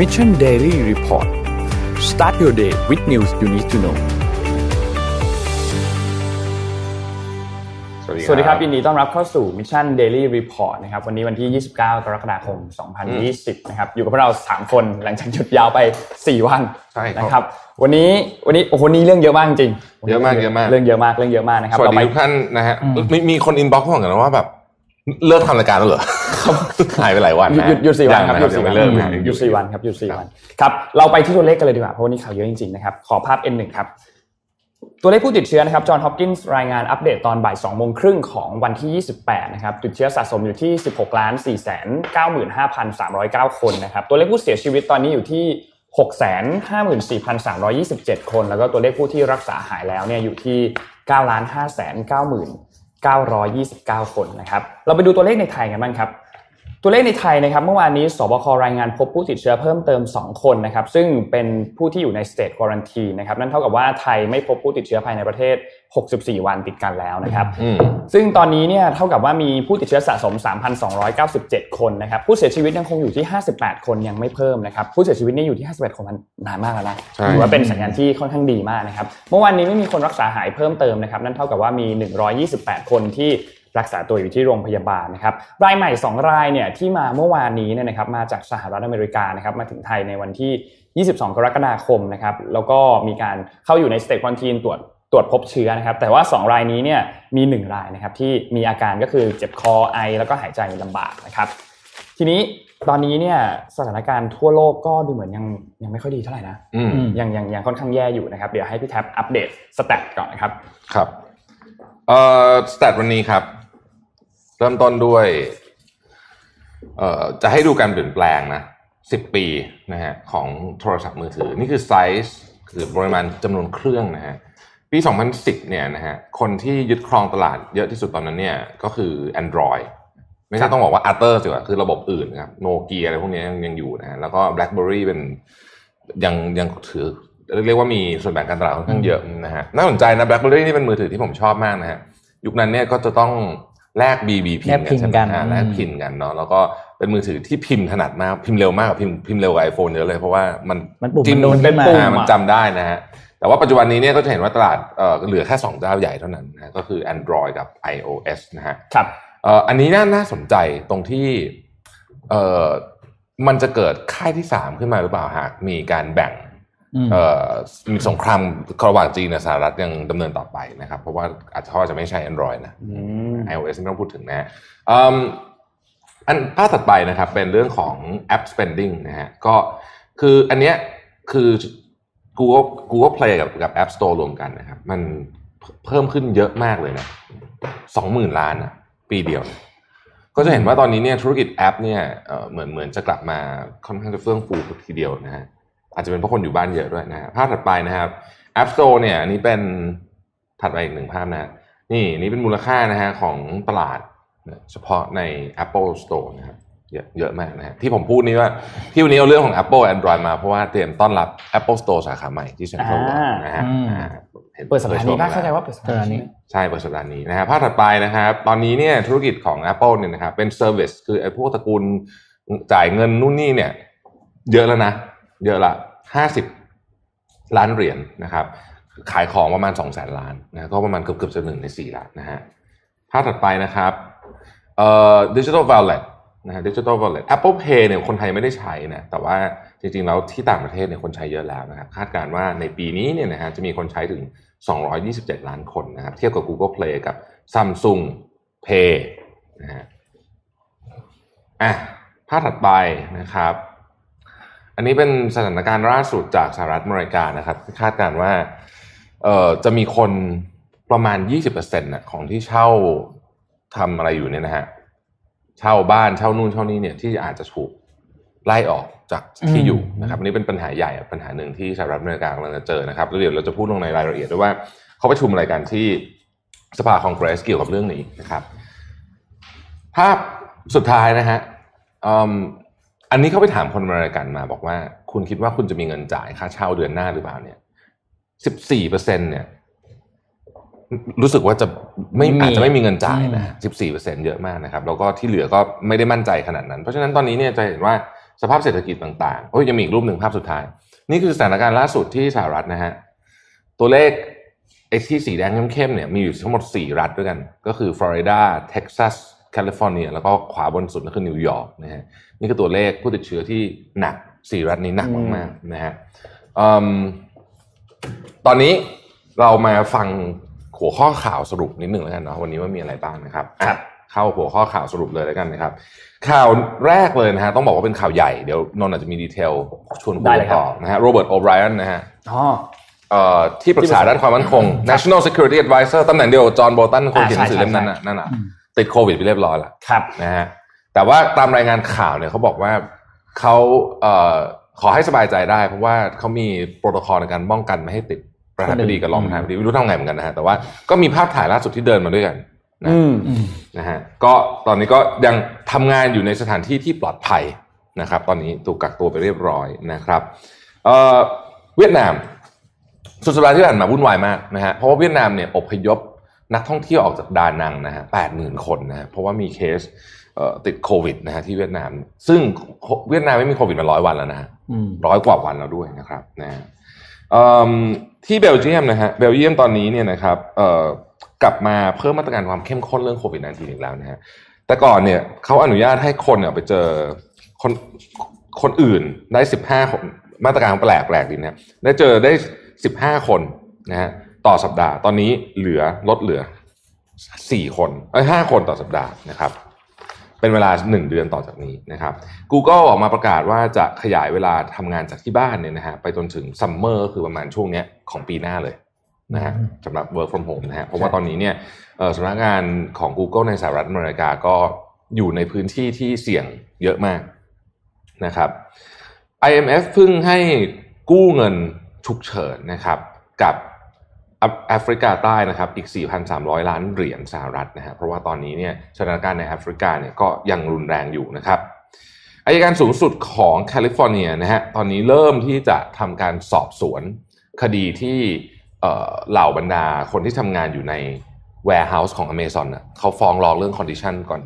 Mission Daily Report start your day with news you need to know สวัสดีครับยินดีต้อนรับเข้าสู่ Mission Daily Report นะครับวันนี้วันที่ 29 กรกฎาคม 2020 นะครับอยู่กับพวกเรา 3 คนหลังจากหยุดยาวไป 4 วันใช่ครับนะครับวันนี้วันนี้โอ้โหนี่เรื่องเยอะมากจริงเยอะมากเยอะมากเรื่องเยอะมากเรื่องเยอะมากนะครับสวัสเราดีไปทุกท่านนะฮะมีมีคนอินบ็อกซ์มาเหมือนกันว่าแบบเลิกทำรายการแล้วเหรอ หายไปหลายวันหยุดนะหยุดหยุดสี่วันครับยังหยุดยัสี่งวัไม่นเลิกนะหยุดสี่วันครับหยุดสี่วันครับเราไปที่ตัวเลขกันเลยดีกว่าเพราะวันนี้ข่าวเยอะจริงๆนะครับขอภาพ N1 ครับตัวเลขผู้ติดเชื้อนะครับจอห์นฮอปกินส์รายงานอัปเดตตอนบ่าย2โมงครึ่งของวันที่ 28 นะครับติดเชื้อสะสมอยู่ที่ 16ล้าน4 9 5 3 0 9 คนนะครับตัวเลขผู้เสียชีวิตตอนนี้อยู่ที่ 654,327 คน แล้วก็ตัวเลขผู้ที่รักษาหายแล้วเนี่ยอยู่ที่9ล้าน5 9,929 คนนะครับเราไปดูตัวเลขในไทยกันบ้างครับ ตัวเลขในไทยนะครับเมื่อวานนี้สบครายงานพบผู้ติดเชื้อเพิ่มเติม 2 คนนะครับซึ่งเป็นผู้ที่อยู่ในสเตทควอรันทีนะครับนั่นเท่ากับว่าไทยไม่พบผู้ติดเชื้อภายในประเทศ 64 วันติดกันแล้วนะครับอืมซึ่งตอนนี้เนี่ยเท่ากับว่ามีผู้ติดเชื้อสะสม 3,297 คนนะครับผู้เสียชีวิตยังคงอยู่ที่ 58 คนยังไม่เพิ่มนะครับผู้เสียชีวิตนี่อยู่ที่ 58 คนมันนานมากแล้วนะใช่ถือว่าเป็นสัญญาณที่ค่อนข้างดีมากนะครับเมื่อวานนี้ไม่มีคนรักษาหายเพิ่มเติมนะครับนั่นเท่ากับว่ามี 128 คนที่ รักษาตัวอยู่ที่โรงพยาบาลนะครับรายใหม่ 2 รายเนี่ยที่มาเมื่อวานนี้เนี่ยนะครับมาจากสหรัฐอเมริกานะครับมาถึงไทยในวันที่ 22 กรกฎาคมนะครับแล้วก็มีการเข้าอยู่ในสเตจควอนตีนตรวจตรวจพบเชื้อนะครับแต่ว่า 2 รายนี้เนี่ยมี 1 รายนะครับที่มีอาการก็คือเจ็บคอไอ แล้วก็หายใจลำบากนะครับทีนี้ตอนนี้เนี่ยสถานการณ์ทั่วโลกก็ดูเหมือนยังยังไม่ค่อยดีเท่าไหร่นะอืมยังยังยังค่อนข้างแย่อยู่นะครับเดี๋ยวให้พี่แท็บอัปเดต stat ก่อนนะครับครับเอ่อ stat วันนี้ครับ เริ่มต้นด้วย เอ่อจะให้ดูการเปลี่ยนแปลงนะสิบปีนะฮะของโทรศัพท์มือถือ นี่คือไซส์คือปริมาณจำนวนเครื่องนะฮะปี 2010 เนี่ยนะฮะคนที่ยึดครองตลาดเยอะที่สุดตอนนั้นเนี่ยก็คือ Android ไม่ใช่ต้องบอกว่า a เตอร์สิว่าคือระบบอื่นนะครับโนเกียอะไรพวกนี้ยังยังอยู่นะฮะแล้วก็ BlackBerry เป็นยังยังถือเรียกว่ามีส่วนแบ่งการตลาดค่อนข้างเยอะนะฮะน่าสนใจนะ BlackBerry นี่เป็นมือถือที่ผมชอบมากนะฮะยุคนั้นเนี่ยก็จะต้อง แลก BB พินแลกพินใช่ไหมกันอ่าแลกอืมพินกันเนาะแล้วก็เป็นมือถือที่พิมพ์ถนัดมากพิมพ์เร็วมากกว่าพิมพ์พิมพ์เร็วกว่าไอโฟนเยอะเลยเพราะว่ามันมันปุ่มจิ้มันโดนเป็นขึ้นมาปุ่มมันจำได้นะฮะแต่ว่าปัจจุบันนี้เนี่ยก็จะเห็นว่าตลาดเอ่อเหลือแค่สองเจ้าใหญ่เท่านั้นนะก็คือ Android กับ iOS นะฮะครับเอ่ออันนี้น่าน่าสนใจตรงที่เอ่อมันจะเกิดค่ายที่สามขึ้นมาหรือเปล่าหากมีการแบ่งอื มเอ่อมีสงครามระหว่างจีนกับสหรัฐยังดำเนินต่อไปนะครับ เพราะว่าอาจจะเขาอาจจะไม่ใช่ Android นะอืม iOS ไม่ต้องพูดถึงนะฮะอืมอันภาพถัดไปนะครับ เป็นเรื่องของ App Spending นะฮะก็คืออันเนี้ยคือ Google Google Play กับกับ App Store รวมกันนะครับ มันเพิ่มขึ้นเยอะมากเลยนะสองหมื่นล้านอะปีเดียว ก็จะเห็นว่าตอนนี้เนี่ยธุรกิจแอปเนี่ยเอ่อเหมือนเหมือนจะกลับมาค่อนข้างจะเฟื่องฟูทีเดียวนะฮะ อาจจะเป็นเพราะคนอยู่บ้านเยอะด้วยนะฮะภาพถัดไปนะครับ App Store เนี่ยอันนี้เป็นถัดไปอีกหนึ่งภาพนะฮะนี่นี่เป็นมูลค่านะฮะของตลาดเฉพาะใน Apple Store นะครับเยอะเยอะมากนะฮะที่ผมพูดนี่ว่าที่วันนี้เอาเรื่องของ Apple Android มาเพราะว่าเตรียมต้อนรับ Apple Store สาขาใหม่ที่เซ็นทรัลอ่านะฮะอืมอ่าเห็นเปิดสัปดาห์นี้ป่ะผยชมเข้าใจว่าเปิดสัปดาห์นี้ใช่เปิดสัปดาห์นี้นะฮะภาพถัดไปนะครับตอนนี้เนี่ยธุรกิจของ Apple เนี่ยนะครับเป็น service คือไอ้พวกตระกูลจ่ายเงินนู่นนี่เนี่ย เยอะแล้วนะ เยอะละห้าสิบล้านเหรียญนะครับ ขายของประมาณสองแสนล้านนะก็ประมาณเกือบเกือบจะหนึ่งในสี่ละนะฮะภาพถัดไปนะครับเอ่อ digital wallet นะฮะ digital wallet Apple Pay เนี่ยคนไทยไม่ได้ใช้นะแต่ว่าจริงๆแล้วที่ต่างประเทศเนี่ยคนใช้เยอะแล้วนะครับคาดการณ์ว่าในปีนี้เนี่ยนะฮะจะมีคนใช้ถึง 227 ล้านคนนะครับเทียบกับ Google Play กับ Samsung Pay นะฮะอะภาพถัดไปนะครับ อันนี้เป็นสถานการณ์ล่าสุดจากสหรัฐอเมริกานะครับ คาดการณ์ว่าเอ่อจะมีคนประมาณ 20%นะของที่เช่าทำอะไรอยู่เนี่ยนะฮะเช่าบ้านเช่านู่นเช่านี่เนี่ยที่อาจจะถูกไล่ออกจากที่อยู่นะครับอันนี้เป็นปัญหาใหญ่ปัญหาหนึ่งที่สหรัฐอเมริกากำลังจะเจอนะครับแล้วเดี๋ยวเราจะพูดลงในรายละเอียดด้วยว่าเขาประชุมอะไรกันที่สภาคองเกรสเกี่ยวกับเรื่องนี้นะครับ ภาพสุดท้ายนะฮะ อืมอันนี้เขาไปถามคนอเมริกันมาบอกว่า คุณคิดว่าคุณจะมีเงินจ่ายค่าเช่าเดือนหน้าหรือเปล่าเนี่ยสิบสี่เปอร์เซ็นเนี่ย รู้สึกว่าจะไม่ไม่มีอาจจะไม่มีเงินจ่ายอืมนะสิบสี่เปอร์เซ็นเยอะมากนะครับ แล้วก็ที่เหลือก็ไม่ได้มั่นใจขนาดนั้น เพราะฉะนั้นตอนนี้เนี่ยจะเห็นว่าสภาพเศรษฐกิจต่างๆโอ้ยยังมีอีกรูปหนึ่งภาพสุดท้าย นี่คือสถานการณ์ล่าสุดที่สหรัฐนะฮะตัวเลขไอ้ที่สีแดงเข้มๆเนี่ยมีอยู่ทั้งหมด 4 รัฐด้วยกัน ก็คือฟลอริดาเท็กซัส แคลิฟอร์เนียแล้วก็ขวาบนสุดก็คือนิวยอร์กนะฮะนี่คือตัวเลขผู้ติดเชื้อที่หนัก4รัฐนี้หนักมากๆนะฮะอืมตอนนี้เรามาฟังหัวข้อข่าวสรุปนิดหนึ่งแล้วกันเนาะวันนี้ว่ามีอะไรบ้างนะครับอะเข้าหัวข้อข่าวสรุปเลยแล้วกันนะครับ ข่าวแรกเลยนะฮะต้องบอกว่าเป็นข่าวใหญ่เดี๋ยวนนท์อาจจะมี detail ชวนคุยได้เลยครับต่อนะฮะโรเบิร์ตโอไบรอันนะฮะอ๋อเอ่อที่ปรึกษาด้านความมั่นคง National Security Advisor ตำแหน่งเดียวกับจอห์นโบลตันคนเขียนหนังสือใช่เล่มนั้นใช่น่ะนั่นน่ะ ติดโควิดไปเรียบร้อยแล้วครับนะฮะแต่ว่าตามรายงานข่าวเนี่ยเขาบอกว่าเขาเอ่อขอให้สบายใจได้ เพราะว่าเขามีโปรโตคอลในการป้องกันไม่ให้ติดประธานาธิบดีกับรองประธานาธิบดีไม่รู้ทำไงเหมือนกันนะฮะแต่ว่าก็มีภาพถ่ายล่าสุดที่เดินมาด้วยกันนะอืมนะฮะก็ตอนนี้ก็ยังทำงานอยู่ในสถานที่ที่ปลอดภัยนะครับ ตอนนี้ถูกกักตัวไปเรียบร้อยนะครับเอ่อเวียดนามสุดสัปดาห์ที่ผ่านมาวุ่นวายมากนะฮะเพราะว่าเวียดนามเนี่ยอพยพ นักท่องเที่ยวออกจากดานังนะฮะแปดหมื่นคนนะฮะเพราะว่ามีเคสเอ่อติดโควิดนะฮะที่เวียดนาม ซึ่งเวียดนามไม่มีโควิดมาร้อยวันแล้วนะฮะอืมร้อยกว่าวันแล้วด้วยนะครับนะฮะเอิ่มที่เบลเยียมนะฮะเบลเยียมตอนนี้เนี่ยนะครับเอ่อกลับมาเพิ่มมาตรการความเข้มข้นเรื่องโควิด -19 อีกแล้วนะฮะแต่ก่อนเนี่ยเขาอนุญาตให้คนเนี่ยไปเจอคนคนอื่นได้สิบห้าคนมาตรการแปลกแปลกดีนะได้เจอได้สิบห้าคนนะฮะ ต่อสัปดาห์ ตอนนี้เหลือลดเหลือสี่คนเอ้ยห้าคนต่อสัปดาห์นะครับเป็นเวลา 1 เดือนต่อจากนี้นะครับ Google ออกมาประกาศว่าจะขยายเวลาทำงานจากที่บ้านเนี่ยนะฮะไปจนถึง summer คือประมาณช่วงเนี้ยของปีหน้าเลยนะฮะสำหรับ work from home นะฮะเพราะว่าตอนนี้เนี่ยเอ่อสำนักงานของ Google ในสหรัฐอเมริกาก็อยู่ในพื้นที่ที่เสี่ยงเยอะมากนะครับ IMF เพิ่งให้กู้เงินฉุกเฉินนะครับ กับ แอฟริกาใต้นะครับอีก 4,300 ล้านเหรียญสหรัฐนะฮะเพราะว่าตอนนี้เนี่ยสถานการณ์ในแอฟริกาเนี่ยก็ยังรุนแรงอยู่นะครับอายการสูงสุดของแคลิฟอร์เนียนะฮะตอนนี้เริ่มที่จะทำการสอบสวนคดีที่เหล่าบรรดาคนที่ทำงานอยู่ใน warehouse ของ Amazon น่ะเขาฟ้องร้องเรื่อง condition ก่อน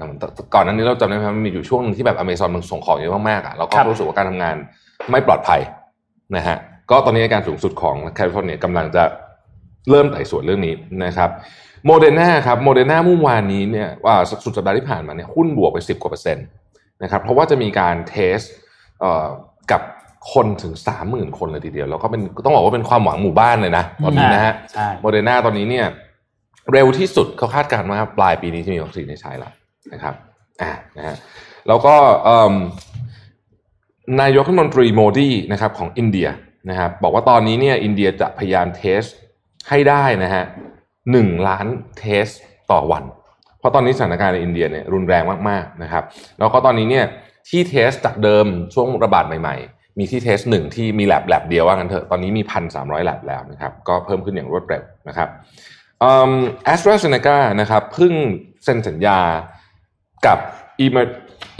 ก่อนนั้นนี้เราจำได้ไหมมันมีอยู่ช่วงหนึงที่แบบ Amazon มันส่งของเยอะมากๆอะแล้วก็รู้สึกว่าการทำงานไม่ปลอดภัยนะฮะก็ตอนนี้อัยการสูงสุดของแคลิฟอร์เนียกำลังจะ เริ่มไต่สวนเรื่องนี้นะครับโมเดอร์นาครับโมเดอร์นาเมื่อวานนี้เนี่ยว่าสุดสัปดาห์ที่ผ่านมาเนี่ยหุ้นบวกไป 10 กว่าเปอร์เซ็นต์นะครับเพราะว่าจะมีการ test เอ่อกับคนถึง 30,000 คนเลยทีเดียว แล้วก็เป็นต้องบอกว่าเป็นความหวังหมู่บ้านเลยนะตอนนี้นะฮะใช่โมเดอร์นาตอนนี้เนี่ยเร็วที่สุดเขาคาดการณ์ว่าปลายปีนี้จะมีวัคซีนให้ใช้แล้วนะครับอ่านะฮะแล้วก็เอิ่มนายกรัฐมนตรีโมดีนะครับของอินเดียนะครับบอกว่าตอนนี้เนี่ยอินเดียจะพยายาม test ให้ได้นะฮะหนึ่งล้าน test ต่อวัน เพราะตอนนี้สถานการณ์ในอินเดียเนี่ยรุนแรงมากๆนะครับ แล้วก็ตอนนี้เนี่ยที่ test จากเดิมช่วงระบาดใหม่ๆ มีที่ test หนึ่งที่มี lab lab เดียวว่างั้นเถอะตอนนี้มีพันสามร้อยแลบแล้วนะครับ ก็เพิ่มขึ้นอย่างรวดเร็วนะครับแอสตราเซเนกานะครับเพิ่งเซ็นสัญญากับ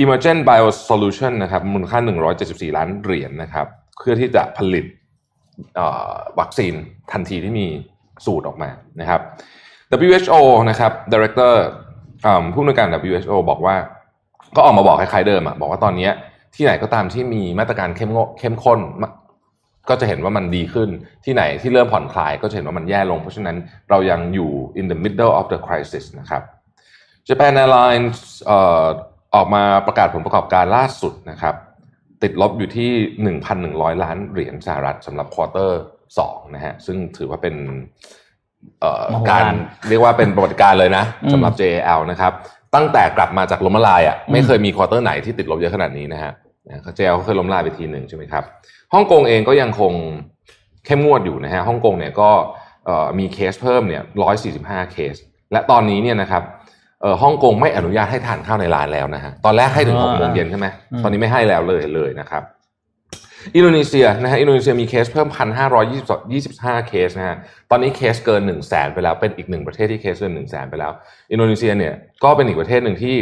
Emergent Biosolution นะครับมูลค่า 174 ล้านเหรียญนะครับ เพื่อที่จะผลิตวัคซีนทันทีที่มี สูตรออกมานะครับ WHO นะครับ Director ผู้อำนวยการ WHO บอกว่า ก็ออกมาบอกคล้ายๆเดิมอะบอกว่าตอนนี้ที่ไหนก็ตามที่มีมาตรการเข้มงเข้มข้น ก็จะเห็นว่ามันดีขึ้น ที่ไหนที่เริ่มผ่อนคลายก็จะเห็นว่ามันแย่ลง เพราะฉะนั้นเรายังอยู่ in the middle of the crisis นะครับ Japan Airlines ออออกมาประกาศผลประกอบการล่าสุดนะครับ ติดลบอยู่ที่ 1,100 ล้านเหรียญสหรัฐสำหรับควอเตอร์ สองนะฮะซึ่งถือว่าเป็นเอ่อมโหฬารการเรียกว่าเป็นประวัติการณ์เลยนะอืมสำหรับ JAL นะครับ ตั้งแต่กลับมาจากล้มละลายอะไม่เคยมีควอเตอร์ไหนที่ติดลบเยอะขนาดนี้นะฮะนะ JAL เขาเคยล้มละลายไปทีหนึ่งใช่ไหมครับฮ่องกงเองก็ยังคงเข้มงวดอยู่นะฮะฮ่องกงเนี่ยก็เอ่อมีเคสเพิ่มเนี่ย145เคส และตอนนี้เนี่ยนะครับเอ่อฮ่องกงไม่อนุญาตให้ทานข้าวในร้านแล้วนะฮะตอนแรกให้ถึงอ่าหกโมงเย็นใช่ไหมอืมตอนนี้ไม่ให้แล้วเลยเลยนะครับ อินโดนีเซียนะฮะอินโดนีเซียมีเคสเพิ่ม 1,525 เคสนะฮะตอนนี้เคสเกิน 1 0 0 0 0แสนไปแล้วเป็นอีกหนึ่งประเทศที่เคสเกิน1 0 0 0 0แสนไปแล้ว อินโดนีเซียเนี่ยก็เป็นอีกประเทศหนึ่งที่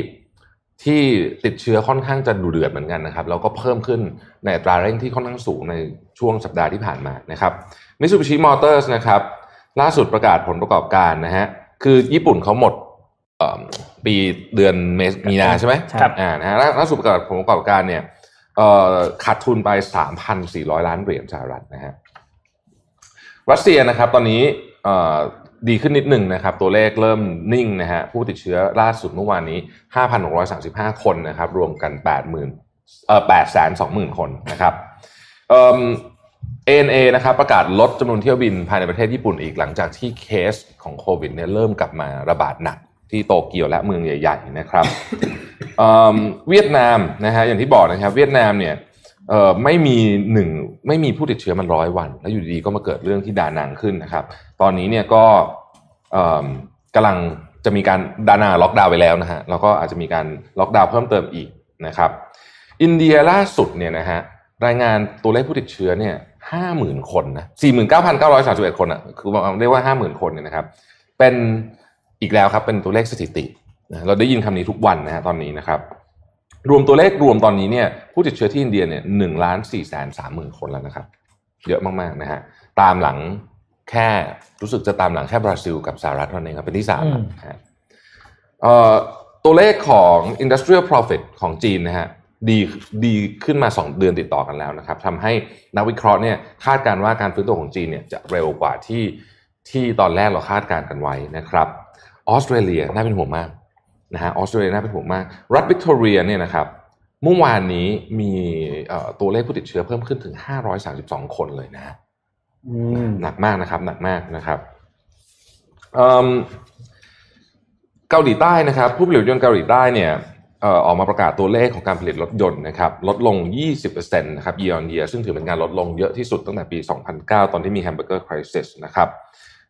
ที่ติดเชื้อค่อนข้างจะดุเดือดเหมือนกันนะครับแล้วก็เพิ่มขึ้นในอัตราเร่งที่ค่อนข้างสูงในช่วงสัปดาห์ที่ผ่านมานะครับมิ t ซูบิชิมอเตอร์สนะครับล่าสุดประกาศผลประกอบการนะฮะคือญี่ปุ่นเขาหมดเอ่อปีเดือนเมษมีนาใช่ไหมครับอ่านะฮะล่าล่าสุดประกาศผลประกอบการเนี่ยเอ่อ ขาดทุนไป 3,400 ล้านเหรียญสหรัฐนะฮะรัสเซียนะครับตอนนี้ดีขึ้นนิดหนึ่งนะครับ ตัวเลขเริ่มนิ่งนะฮะผู้ติดเชื้อล่าสุดเมื่อวานนี้ 5,635 คนนะครับ รวมกัน 80,000เอ่อ820,000 คนนะครับเอ่อ ANA นะครับประกาศลดจำนวนเที่ยวบินภายในประเทศญี่ปุ่นอีกหลังจากที่เคสของโควิดเนี่ยเริ่มกลับมาระบาดหนัก ที่โตเกียวและเมืองใหญ่ ๆ นะครับเวียดนามนะฮะอย่างที่บอกนะครับ เวียดนามเนี่ยไม่มีหนึ่งไม่มีผู้ติดเชื้อมันร้อยวัน แล้วอยู่ดีๆก็มาเกิดเรื่องที่ดานังขึ้นนะครับ ตอนนี้เนี่ยก็กำลังจะมีการดานาล็อกดาวน์ไปแล้วนะฮะแล้วก็อาจจะมีการล็อกดาวน์เพิ่มเติมอีกนะครับ อินเดียล่าสุดเนี่ยนะฮะรายงานตัวเลขผู้ติดเชื้อเนี่ยห้าหมื่นคนนะสี่หมื่นเก้าพันเก้าร้อยสามสิบเอ็ดคนอะคือเรียกว่าห้าหมื่นคนเนี่ยนะครับ เป็น อีกแล้วครับเป็นตัวเลขสถิตินะเราได้ยินคำนี้ทุกวันนะฮะตอนนี้นะครับ รวมตัวเลขรวมตอนนี้เนี่ยผู้ติดเชื้อที่อินเดียเนี่ยหนึ่งล้านสี่แสนสามหมื่นคนแล้วนะครับ เยอะมากๆนะฮะตามหลังแค่รู้สึกจะตามหลังแค่บราซิลกับสหรัฐเท่านั้นเองครับเป็นที่สามแล้วนะฮะเอ่อตัวเลขของ industrial profit ของจีนนะฮะดีดีขึ้นมา 2 เดือนติดต่อกันแล้วนะครับทำให้นักวิเคราะห์เนี่ยคาดการณ์ว่าการฟื้นตัวของจีนเนี่ยจะเร็วกว่าที่ที่ตอนแรกเราคาดการณ์กันไว้นะครับ ออสเตรเลียน่าเป็นห่วงมากนะฮะออสเตรเลียน่าเป็นห่วงมาก รัฐวิกตอเรียเนี่ยนะครับเมื่อวานนี้มีเอ่อตัวเลขผู้ติดเชื้อเพิ่มขึ้นถึง 532 คนเลยนะฮะอืมหนักมากนะครับ หนักมากนะครับเอิ่มเกาหลีใต้นะครับ ผู้ผลิตรถยนต์เกาหลีใต้เนี่ยเอ่อออกมาประกาศตัวเลขของการผลิตรถยนต์นะครับ ลดลง 20%นะครับ year on year ซึ่งถือเป็นการลดลงเยอะที่สุดตั้งแต่ปี 2009 ตอนที่มี hamburger crisis นะครับ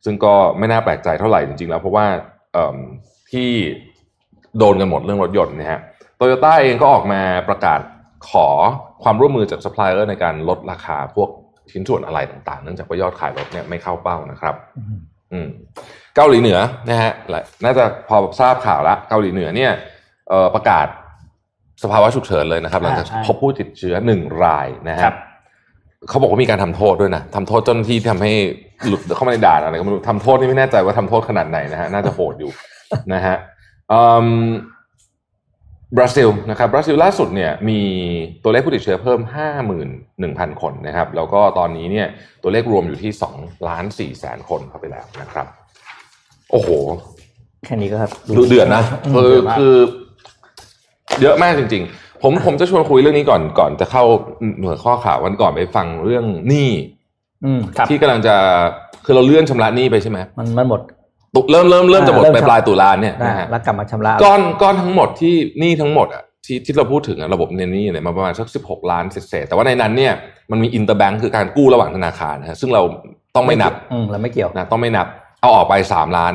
ซึ่งก็ไม่น่าแปลกใจเท่าไหร่จริงๆแล้วเพราะว่าเอิ่ม ที่โดนกันหมดเรื่องรถยนต์นะฮะโตโยต้าเองก็ออกมาประกาศขอความร่วมมือจากซัพพลายเออร์ในการลดราคาพวกชิ้นส่วนอะไรต่างๆ เนื่องจากว่ายอดขายรถเนี่ยไม่เข้าเป้านะครับอืมเกาหลีเหนือนะฮะหลายน่าจะพอทราบข่าวแล้วเกาหลีเหนือเนี่ยเอ่อประกาศสภาวะฉุกเฉินเลยนะครับหลังจากอ่าใช่พบผู้ติดเชื้อหนึ่งรายนะฮะครับ เขาบอกว่ามีการทำโทษด้วยนะทำโทษเจ้าหน้าที่ที่ทำให้หลุดเข้ามาในด่านอะไรก็ไม่รู้ทำโทษนี่ไม่แน่ใจว่าทำโทษขนาดไหนนะฮะน่าจะโหดอยู่นะฮะอืมบราซิลนะครับบราซิลล่าสุดเนี่ยมีตัวเลขผู้ติดเชื้อเพิ่ม 51,000 คนนะครับ แล้วก็ตอนนี้เนี่ยตัวเลขรวมอยู่ที่2ล้าน4แสนคนเข้าไปแล้วนะครับ โอ้โห แค่นี้ก็ครับดูเดือดนะอืมคือเดือดมากคือ เยอะมากจริง ๆ ผมผมจะชวนคุยเรื่องนี้ก่อนก่อนจะเข้าหน่วยข้อข่าววันก่อนไปฟังเรื่องหนี้อืมครับที่กำลังจะคือเราเลื่อนชำระหนี้ไปใช่ไหมมันมันหมดตุเริ่มเริ่มเริ่มจะหมดอ่าเริ่ไปมปลายตุลาเนี่ยนะนะฮะแล้วกลับมาชำระก้อนก้อนทั้งหมดที่หนี้ทั้งหมดอะที่ที่เราพูดถึงอะระบบเนยหนี้เนี่ยมาประมาณสักสิบหกล้านเศษๆแต่ว่าในนั้นเนี่ยมันมีอินเตอร์แบงค์คือการกู้ระหว่างธนาคารนะฮะซึ่งเราต้องไม่นับอืมแล้วไม่เกี่ยวนะต้องไม่นับ เอาออกไปสามล้าน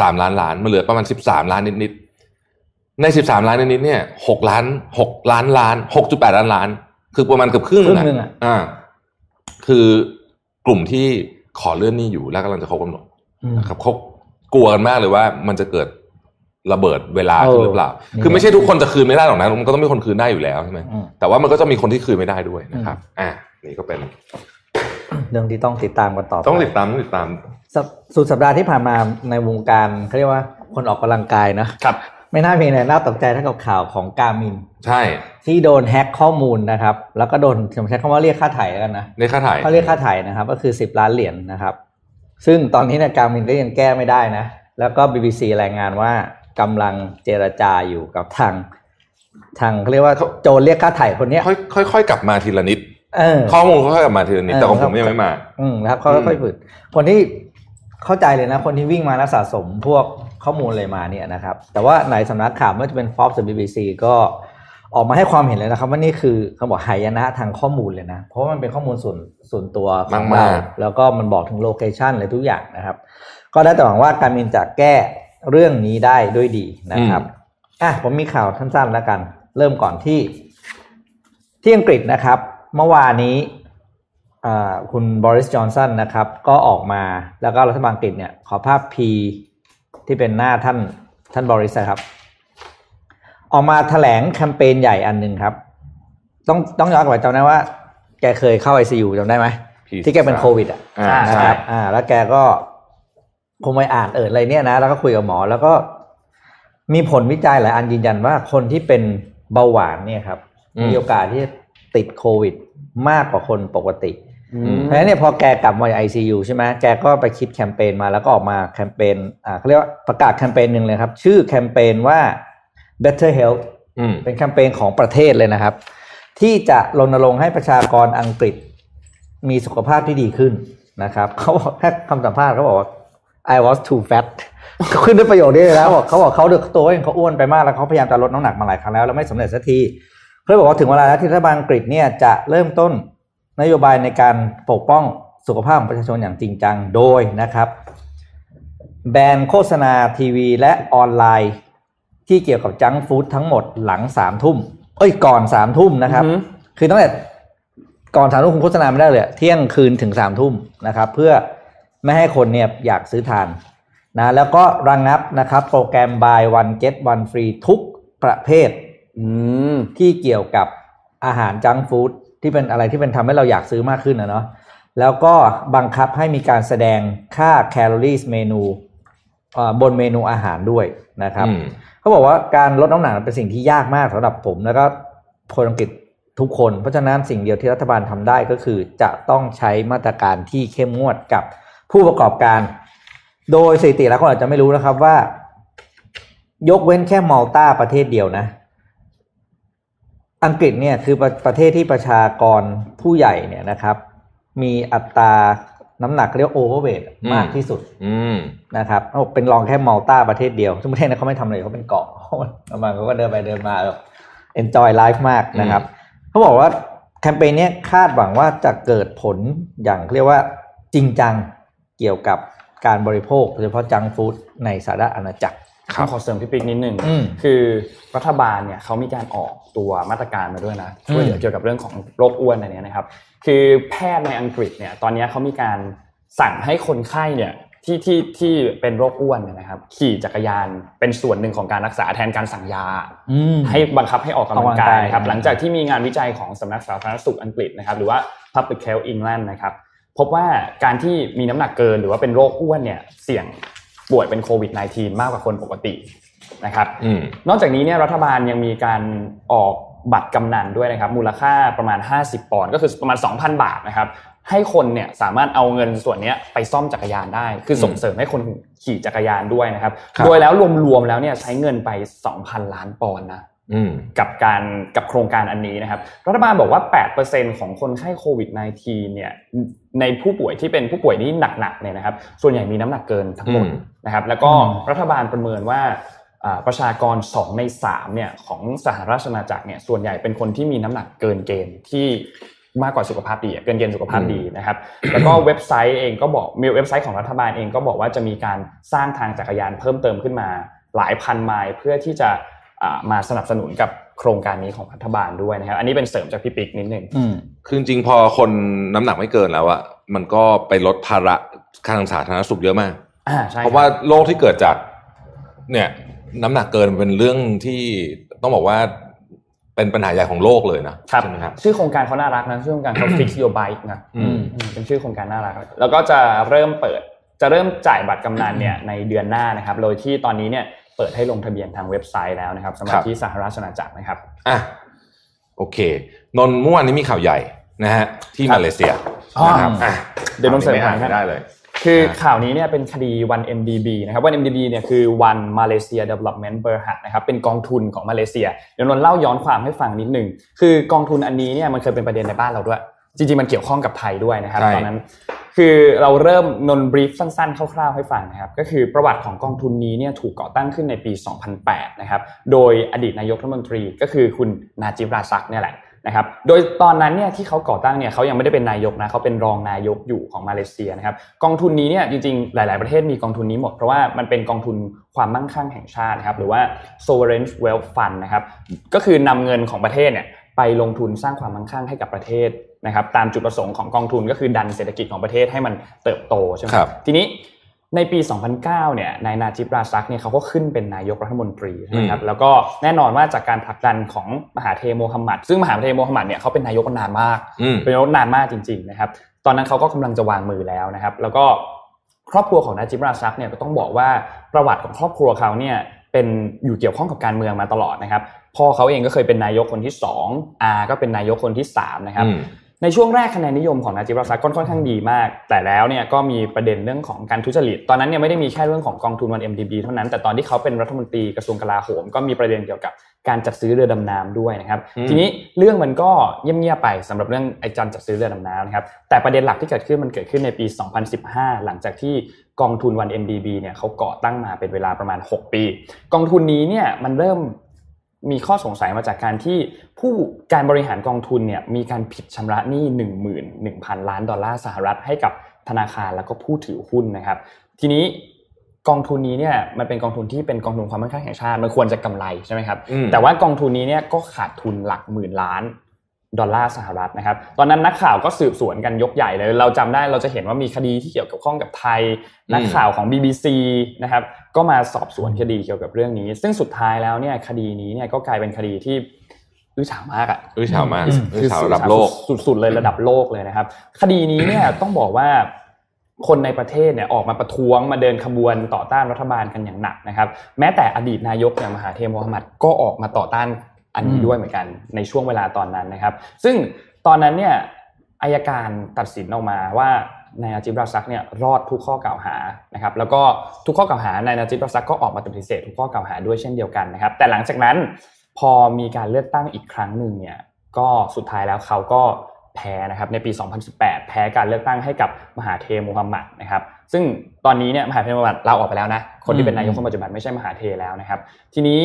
สามล้านล้านมันเหลือประมาณสิบสามล้านนิดๆ ในสิบสามล้านนิดๆเนี่ยหกล้านหกล้านล้านหกจุดแปดล้านล้าน คือประมาณเกือบครึ่งครึ่งหนึ่งอะอ่า คือกลุ่มที่ขอเลื่อนหนี้อยู่และกำลังจะครบกำหนดอืมนะครับเขากลัวกันมากเลยว่ามันจะเกิดระเบิดเวลาขึ้นหรือเปล่าเออคือไม่ใช่ทุกคนจะคืนไม่ได้หรอกนะ มันก็ต้องมีคนคืนได้อยู่แล้วใช่ไหมอืมแต่ว่ามันก็จะมีคนที่คืนไม่ได้ด้วยนะครับ อะนี่ก็เป็น เรื่องที่ต้องติดตามกันต่อไปต้องติดตามต้องติดตามสัปสุดสัปดาห์ที่ผ่านมาในวงการเขาเรียกว่าคนออกกำลังกายนะครับ ไม่น่ามีอะไรน่าตกใจเท่ากับข่าวของการมิน ใช่ ที่โดนแฮ็กข้อมูลนะครับ แล้วก็โดนผมใช้คำว่าเรียกค่าไถ่แล้วกันนะในค่าถ่ายเขาเรียกค่าไถ่นะครับ ก็คือสิบล้านเหรียญนะครับ ซึ่งตอนนี้เนี่ยการมินก็ยังแก้ไม่ได้นะ แล้วก็ BBC รายงานว่ากำลังเจรจาอยู่กับทางทางเขาเรียกว่าโจรเรียกค่าไถ่คนเนี้ยค่อยค่อยค่อยกลับมาทีละนิดเออข้อมูลค่อยๆกลับมาทีละนิดเออแต่ของผมยังไม่มา อืมนะครับเขาอืมค่อยๆฝึกคนที่เข้าใจเลยนะ คนที่วิ่งมาแล้วสะสมพวก ข้อมูลอะไรมาเนี่ยนะครับ แต่ว่าในสำนักข่าวไม่ว่าจะเป็น Forbes หรือ BBC ก็ออกมาให้ความเห็นเลยนะครับ ว่านี่คือเขาบอกหายนะทางข้อมูลเลยนะ เพราะว่ามันเป็นข้อมูลส่วนส่วนตัวของเรามากแล้วก็มันบอกถึงโลเคชันอะไรทุกอย่างนะครับ ก็ได้แต่หวังว่าการมินจะแก้เรื่องนี้ได้ด้วยดีนะครับอะผมมีข่าวสั้นๆแล้วกัน เริ่มก่อนที่ ที่อังกฤษนะครับ เมื่อวานนี้อ่าคุณบริสจอนสันนะครับ ก็ออกมาแล้วก็รัฐบาลอังกฤษเนี่ย ขอภาพ P ที่เป็นหน้าท่านท่านบริสนะครับ ออกมาแถลงแคมเปญใหญ่อันหนึ่งครับ ต้องต้องย้อนกลับไปจำได้ว่า แกเคยเข้า ICU จำได้ไหม P ที่แกเป็นโควิด อะอ่านะใช่ครับ อ่า แล้วแกก็คงไปอ่านเอิดอะไรเนี่ยนะ แล้วก็คุยกับหมอ แล้วก็มีผลวิจัยหลายอันยืนยันว่าคนที่เป็นเบาหวานเนี่ยครับอืมมีโอกาสที่จะติดโควิด มากกว่าคนปกติอืม เพราะฉะนั้นเนี่ยพอแกกลับมาจาก ICU ใช่ไหมแกก็ไปคิดแคมเปญมาแล้วก็ออกมาแคมเปญอ่าเขาเรียกว่าประกาศแคมเปญหนึ่งเลยครับ ชื่อแคมเปญว่า Better Health อืมเป็นแคมเปญของประเทศเลยนะครับ ที่จะรณรงค์ให้ประชากรอังกฤษ มีสุขภาพที่ดีขึ้นนะครับเขาบอกแค่คำสัมภาษณ์เขาบอกว่า I was too fat เขาขึ้นด้วยประโยคนี้เลยนะบอกเขาบอกเขาเด็กตัวเองเขาอ้วนไปมากแล้วเขาพยายามจะลดน้ำหนักมาหลายครั้งแล้วแล้วไม่สำเร็จสักทีเขาเลยบอกว่าถึงเวลาแล้วที่รัฐบาลอังกฤษเนี่ยจะเริ่มต้น นโยบายในการปกป้องสุขภาพของประชาชนอย่างจริงจังโดยนะครับ แบนโฆษณาทีวีและออนไลน์ ที่เกี่ยวกับจังก์ฟู้ดทั้งหมดหลังสามทุ่ม เอ้ยก่อนสามทุ่มนะครับอือฮึคือตั้งแต่ก่อนสามทุ่มคุณโฆษณาไม่ได้เลย เที่ยงคืนถึงสามทุ่มนะครับ เพื่อไม่ให้คนเนี่ยอยากซื้อทานนะแล้วก็ระงงับนะครับโปรแกรม buy one get one free ทุกประเภทอืมที่เกี่ยวกับอาหารจังก์ฟู้ด ที่เป็นอะไรที่เป็นทำให้เราอยากซื้อมากขึ้นนะเนาะแล้วก็บังคับให้มีการแสดงค่าแคลอรี่เมนูเอ่อบนเมนูอาหารด้วยนะครับอืมเขาบอกว่าการลดน้ำหนักเป็นสิ่งที่ยากมากสำหรับผมแล้วก็คนอังกฤษทุกคน เพราะฉะนั้นสิ่งเดียวที่รัฐบาลทำได้ก็คือจะต้องใช้มาตรการที่เข้มงวดกับผู้ประกอบการ โดยสถิติแล้วคนอาจจะไม่รู้นะครับว่า ยกเว้นแค่มัลตาประเทศเดียวนะ อังกฤษเนี่ยคือประประเทศที่ประชากรผู้ใหญ่เนี่ยนะครับ มีอัตราน้ำหนักเรียกโอเวอร์เวทอืมมากที่สุดอืมนะครับเขาบอกเป็นรองแค่มัลตาประเทศเดียวซึ่งประเทศนั้นเขาไม่ทำอะไรเขาเป็นเกาะประมาณเขาก็เดินไปเดินมาแบบ enjoy life มากนะครับเขาบอกว่าแคมเปญเนี้ยคาดหวังว่าจะเกิดผลอย่างเรียกว่าจริงจังเกี่ยวกับการบริโภคโดยเฉพาะจังฟู้ดในสหรัฐอาณาจักร ครับขอเสริมพี่ปิ๊กนิดนึงอืมคือรัฐบาลเนี่ยเขามีการออกตัวมาตรการมาด้วยนะช่วยเหลือเกี่ยวกับเรื่องของโรคอ้วนอะไรเนี้ยนะครับ คือแพทย์ในอังกฤษเนี่ยตอนนี้เขามีการสั่งให้คนไข้เนี่ยที่ที่ที่เป็นโรคอ้วนเนี่ยนะครับ ขี่จักรยานเป็นส่วนหนึ่งของการรักษาแทนการสั่งยาอืมให้บังคับให้ออกกำลังกายออกกำลังกายนะครับ หลังจากที่มีงานวิจัยของสำนักสาธารณสุขอังกฤษนะครับ หรือว่า Public Health England นะครับพบว่าการที่มีน้ำหนักเกินหรือว่าเป็นโรคอ้วนเนี่ยเสี่ยง ป่วยเป็นโควิด -19 มากกว่าคนปกตินะครับอืมนอกจากนี้เนี่ยรัฐบาลยังมีการออกบัตรกำนันด้วยนะครับมูลค่าประมาณ 50 ปอนด์ก็คือประมาณ 2,000 บาทนะครับให้คนเนี่ยสามารถเอาเงินส่วนเนี้ยไปซ่อมจักรยานได้ คือส่งเสริมให้คนขี่จักรยานด้วยนะครับครับโดยแล้วรวมๆแล้วเนี่ยใช้เงินไป 2,000 ล้านปอนด์นะอืม กับการกับโครงการอันนี้นะครับ รัฐบาลบอกว่า 8%ของคนไข้โควิด -19 เนี่ยในผู้ป่วยที่เป็นผู้ป่วยนี่หนักๆเนี่ยนะครับ ส่วนใหญ่มีน้ำหนักเกินทั้งหมดอืมนะครับ แล้วก็อืมรัฐบาลประเมินว่าอ่าประชากร 2 ใน3เนี่ยของสหราชอาณาจักรเนี่ยส่วนใหญ่เป็นคนที่มีน้ำหนักเกินเกณฑ์ที่มากกว่าสุขภาพดีอะเกินเกณฑ์สุขภาพดีนะครับ แล้วก็เว็บไซต์เองก็บอกมีเว็บไซต์ของรัฐบาลเองก็บอกว่าจะมีการสร้างทางจักรยานเพิ่มเติมขึ้นมาหลายพันไมล์เพื่อที่จะอ่า มาสนับสนุนกับโครงการนี้ของรัฐบาลด้วยนะครับ อันนี้เป็นเสริมจากพี่ปิ๊กนิดนึงอืมคือจริงๆพอคนน้ำหนักไม่เกินแล้วอะมันก็ไปลดภาระทางสาธารณสุขเยอะมากอ่าใช่เพราะว่าโรคที่เกิดจาก เนี่ย น้ำหนักเกินเป็นเรื่องที่ต้องบอกว่าเป็นปัญหาใหญ่ของโลกเลยนะครับใช่ไหมครับชื่อโครงการเขาน่ารักนะชื่อโครงการเขา fix your bike นะอืมอืมเป็นชื่อโครงการน่ารัก แล้วก็จะเริ่มเปิด จะเริ่มจ่ายบัตรกำนันเนี่ยในเดือนหน้านะครับ โดยที่ตอนนี้เนี่ย เปิดให้ลงทะเบียนทางเว็บไซต์แล้วนะครับสำหรับครับที่สหราชอาณาจักรนะครับอะโอเคนนท์เมื่อวานนี้มีข่าวใหญ่นะฮะที่ครับมาเลเซียอ๋อนะครับอะเดี๋ยวนนท์เสริมไม่อ่านให้ไม่ได้เลย คือครับข่าวนี้เนี่ยเป็นคดี 1MDB นะครับ 1MDB เนี่ยคือ One Malaysia Development Berhad นะครับเป็นกองทุนของมาเลเซียเดี๋ยวนนท์เล่าย้อนความให้ฟังนิดหนึ่งคือกองทุนอันนี้เนี่ยมันเคยเป็นประเด็นในบ้านเราด้วย จริงๆมันเกี่ยวข้องกับไทยด้วยนะครับใช่ตอนนั้น คือเราเริ่มนนบรีฟสั้นๆ คร่าวๆให้ฟังนะครับก็คือประวัติของกองทุนนี้เนี่ยถูกก่อตั้งขึ้นในปี 2008 นะครับโดยอดีตนายกรัฐมนตรีก็คือคุณนาจิบราซักเนี่ยแหละนะครับโดยตอนนั้นเนี่ยที่เขาก่อตั้งเนี่ยเขายังไม่ได้เป็นนายกนะเขาเป็นรองนายกอยู่ของมาเลเซียนะครับกองทุนนี้เนี่ยจริงๆ หลาย ๆ ประเทศมีกองทุนนี้หมด เพราะว่ามันเป็นกองทุนความมั่งคั่งแห่งชาตินะครับหรือว่า sovereign wealth fund นะครับก็คือนำเงินของประเทศเนี่ย ไปลงทุนสร้างความมั่งคั่งให้กับประเทศนะครับตามจุดประสงค์ของกองทุนก็คือดันเศรษฐกิจของประเทศให้มันเติบโตใช่ไหมครับทีนี้ในปี 2009 เนี่ย นายนาจิบราซักเนี่ยเขาก็ขึ้นเป็นนายกรัฐมนตรีใช่ไหมครับ แล้วก็แน่นอนว่าจากการผลักดันของมหาเทโมฮัมหมัด ซึ่งมหาเทโมฮัมหมัดเนี่ยเขาเป็นนายกมานานมากอืมเป็นนายกนานมากจริงๆนะครับ ตอนนั้นเขาก็กำลังจะวางมือแล้วนะครับ แล้วก็ครอบครัวของนาจิบราซักเนี่ยก็ต้องบอกว่าประวัติของครอบครัวเขาเนี่ยเป็นอยู่เกี่ยวข้องกับการเมืองมาตลอดนะครับ พ่อเขาเองก็เคยเป็นนายกคนที่สองอาก็เป็นนายกคนที่สามนะครับอืมในช่วงแรกคะแนนนิยมของนาจิบราซักก็ค่อนข้างดีมาก แต่แล้วเนี่ยก็มีประเด็นเรื่องของการทุจริต ตอนนั้นเนี่ยไม่ได้มีแค่เรื่องของกองทุนวัน MDB เท่านั้น แต่ตอนที่เขาเป็นรัฐมนตรีกระทรวงกลาโหม ก็มีประเด็นเกี่ยวกับการจัดซื้อเรือดำน้ำด้วยนะครับอืมทีนี้เรื่องมันก็เงียบๆไปสำหรับเรื่องไอ้การจัดซื้อเรือดำน้ำนะครับ แต่ประเด็นหลักที่เกิดขึ้นมันเกิดขึ้นในปี 2015 หลังจากที่กองทุนวัน MDB เนี่ยเขาก่อตั้งมาเป็นเวลาประมาณ 6 ปี กองทุนนี้เนี่ยมันเริ่ม มีข้อสงสัยมาจากการที่ผู้การบริหารกองทุนเนี่ยมีการผิดชำระหนี้ 1 1 0 0 0 ล้านดอลลาร์สหรัฐให้กับธนาคารแล้วก็ผู้ถือหุ้นนะครับ ทีนี้กองทุนนี้เนี่ยมันเป็นกองทุนที่เป็นกองทุนความมั่นคงแห่งชาติมันควรจะกำไรใช่ไหมครับอืมแต่ว่ากองทุนนี้เนี่ยก็ขาดทุนหลักหมื่นล้านดอลลาร์สหรัฐนะครับ ตอนนั้นนักข่าวก็สืบสวนกันยกใหญ่เลย เราจำได้เราจะเห็นว่ามีคดีที่เกี่ยวกับข้องกับไทย นักข่าวของ BBC นะครับ ก็มาสอบสวนคดีเกี่ยวกับเรื่องนี้ ซึ่งสุดท้ายแล้วเนี่ยคดีนี้เนี่ยก็กลายเป็นคดีที่อื้อฉาวมากอะอื้อฉาวมากอืมอื้อฉาวระดับโลกสุดๆเลยระดับโลกเลยนะครับ คดีนี้เนี่ยต้องบอกว่าคนในประเทศเนี่ยออกมาประท้วงมาเดินขบวนต่อต้านรัฐบาลกันอย่างหนักนะครับ แม้แต่อดีตนายกอย่างมหาเทพมูฮัมหมัดก็ออกมาต่อต้านอันนี้อืมด้วยเหมือนกันในช่วงเวลาตอนนั้นนะครับ ซึ่งตอนนั้นเนี่ยอายการตัดสินออกมาว่า นายนาจิบราซักเนี่ยรอดทุกข้อกล่าวหานะครับแล้วก็ทุกข้อกล่าวหานายนาจิบราซักก็ออกมาปฏิเสธทุกข้อกล่าวหาด้วยเช่นเดียวกันนะครับ แต่หลังจากนั้นพอมีการเลือกตั้งอีกครั้งหนึ่งเนี่ยก็สุดท้ายแล้วเขาก็แพ้นะครับในปี 2018 แพ้การเลือกตั้งให้กับมหาเทมูฮัมหมัดนะครับซึ่งตอนนี้เนี่ยมหาเทมูฮัมหมัดลาออกไปแล้วนะคนที่เป็นนายกคนปัจจุบันไม่ใช่มหาเทแล้วนะครับ ทีนี้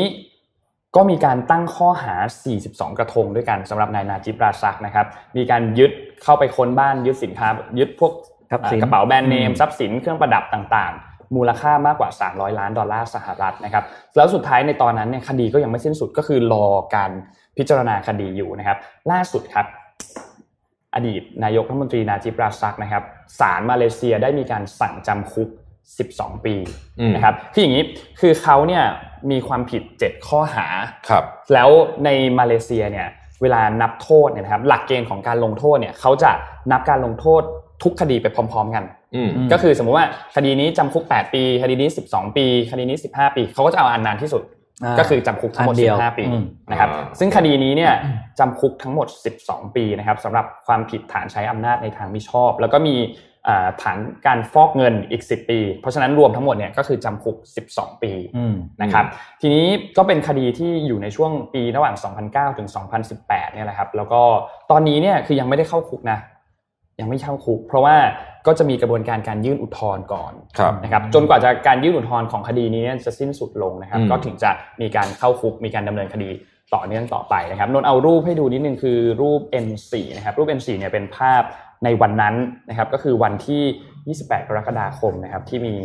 ก็มีการตั้งข้อหา 42 กระทงด้วยกันสำหรับนายนาจิบราซักนะครับ มีการยึดเข้าไปค้นบ้านยึดสินค้า ยึดพวก กระเป๋าแบรนด์เนมอืมทรัพย์สินเครื่องประดับต่างๆ มูลค่ามากกว่า 300 ล้านดอลลาร์สหรัฐนะครับแล้วสุดท้ายในตอนนั้นเนี่ยคดีก็ยังไม่สิ้นสุดก็คือรอการพิจารณาคดีอยู่นะครับ ล่าสุดครับอดีตนายกรัฐมนตรีนาจิบราซักนะครับศาลมาเลเซียได้มีการสั่งจำคุก 12 ปีอืมนะครับคืออย่างนี้คือเขาเนี่ยมีความผิด 7 ข้อหาครับ แล้วในมาเลเซียเนี่ยเวลานับโทษเนี่ยนะครับหลักเกณฑ์ของการลงโทษเนี่ยเขาจะนับการลงโทษ ทุกคดีไปพร้อม ๆ กันอืมก็คือสมมุติว่าคดีนี้จำคุก 8 ปี คดีนี้ 12 ปี คดีนี้ 15 ปีเขาก็จะเอาอันนานที่สุดอ่าก็คือจำคุกทั้งหมดอันเดียว15 ปีอืมนะครับอ่าซึ่งคดีนี้เนี่ยจำคุกทั้งหมด 12 ปีนะครับสำหรับความผิดฐานใช้อำนาจในทางมิชอบ แล้วก็มีอ่าฐานการฟอกเงินอีก 10 ปี เพราะฉะนั้นรวมทั้งหมดเนี่ยก็คือจำคุก 12 ปีอืมนะครับทีนี้ก็เป็นคดีที่อยู่ในช่วงปีระหว่าง 2009 ถึง 2018เนี่ยแหละครับแล้วก็ตอนนี้เนี่ยคือยังไม่ได้เข้าคุกนะ ยังไม่เข้าคุก เพราะว่าก็จะมีกระบวนการการยื่นอุทธรณ์ก่อนครับนะครับจนกว่าจะการยื่นอุทธรณ์ของคดีนี้เนี่ยจะสิ้นสุดลงนะครับอืมก็ถึงจะมีการเข้าคุกมีการดำเนินคดีต่อเนื่องต่อไปนะครับนนท์เอารูปให้ดูนิดนึงคือรูป N4 นะครับรูป N4 เนี่ยเป็นภาพในวันนั้นนะครับก็คือวันที่ 28 กรกฎาคมนะครับที่มี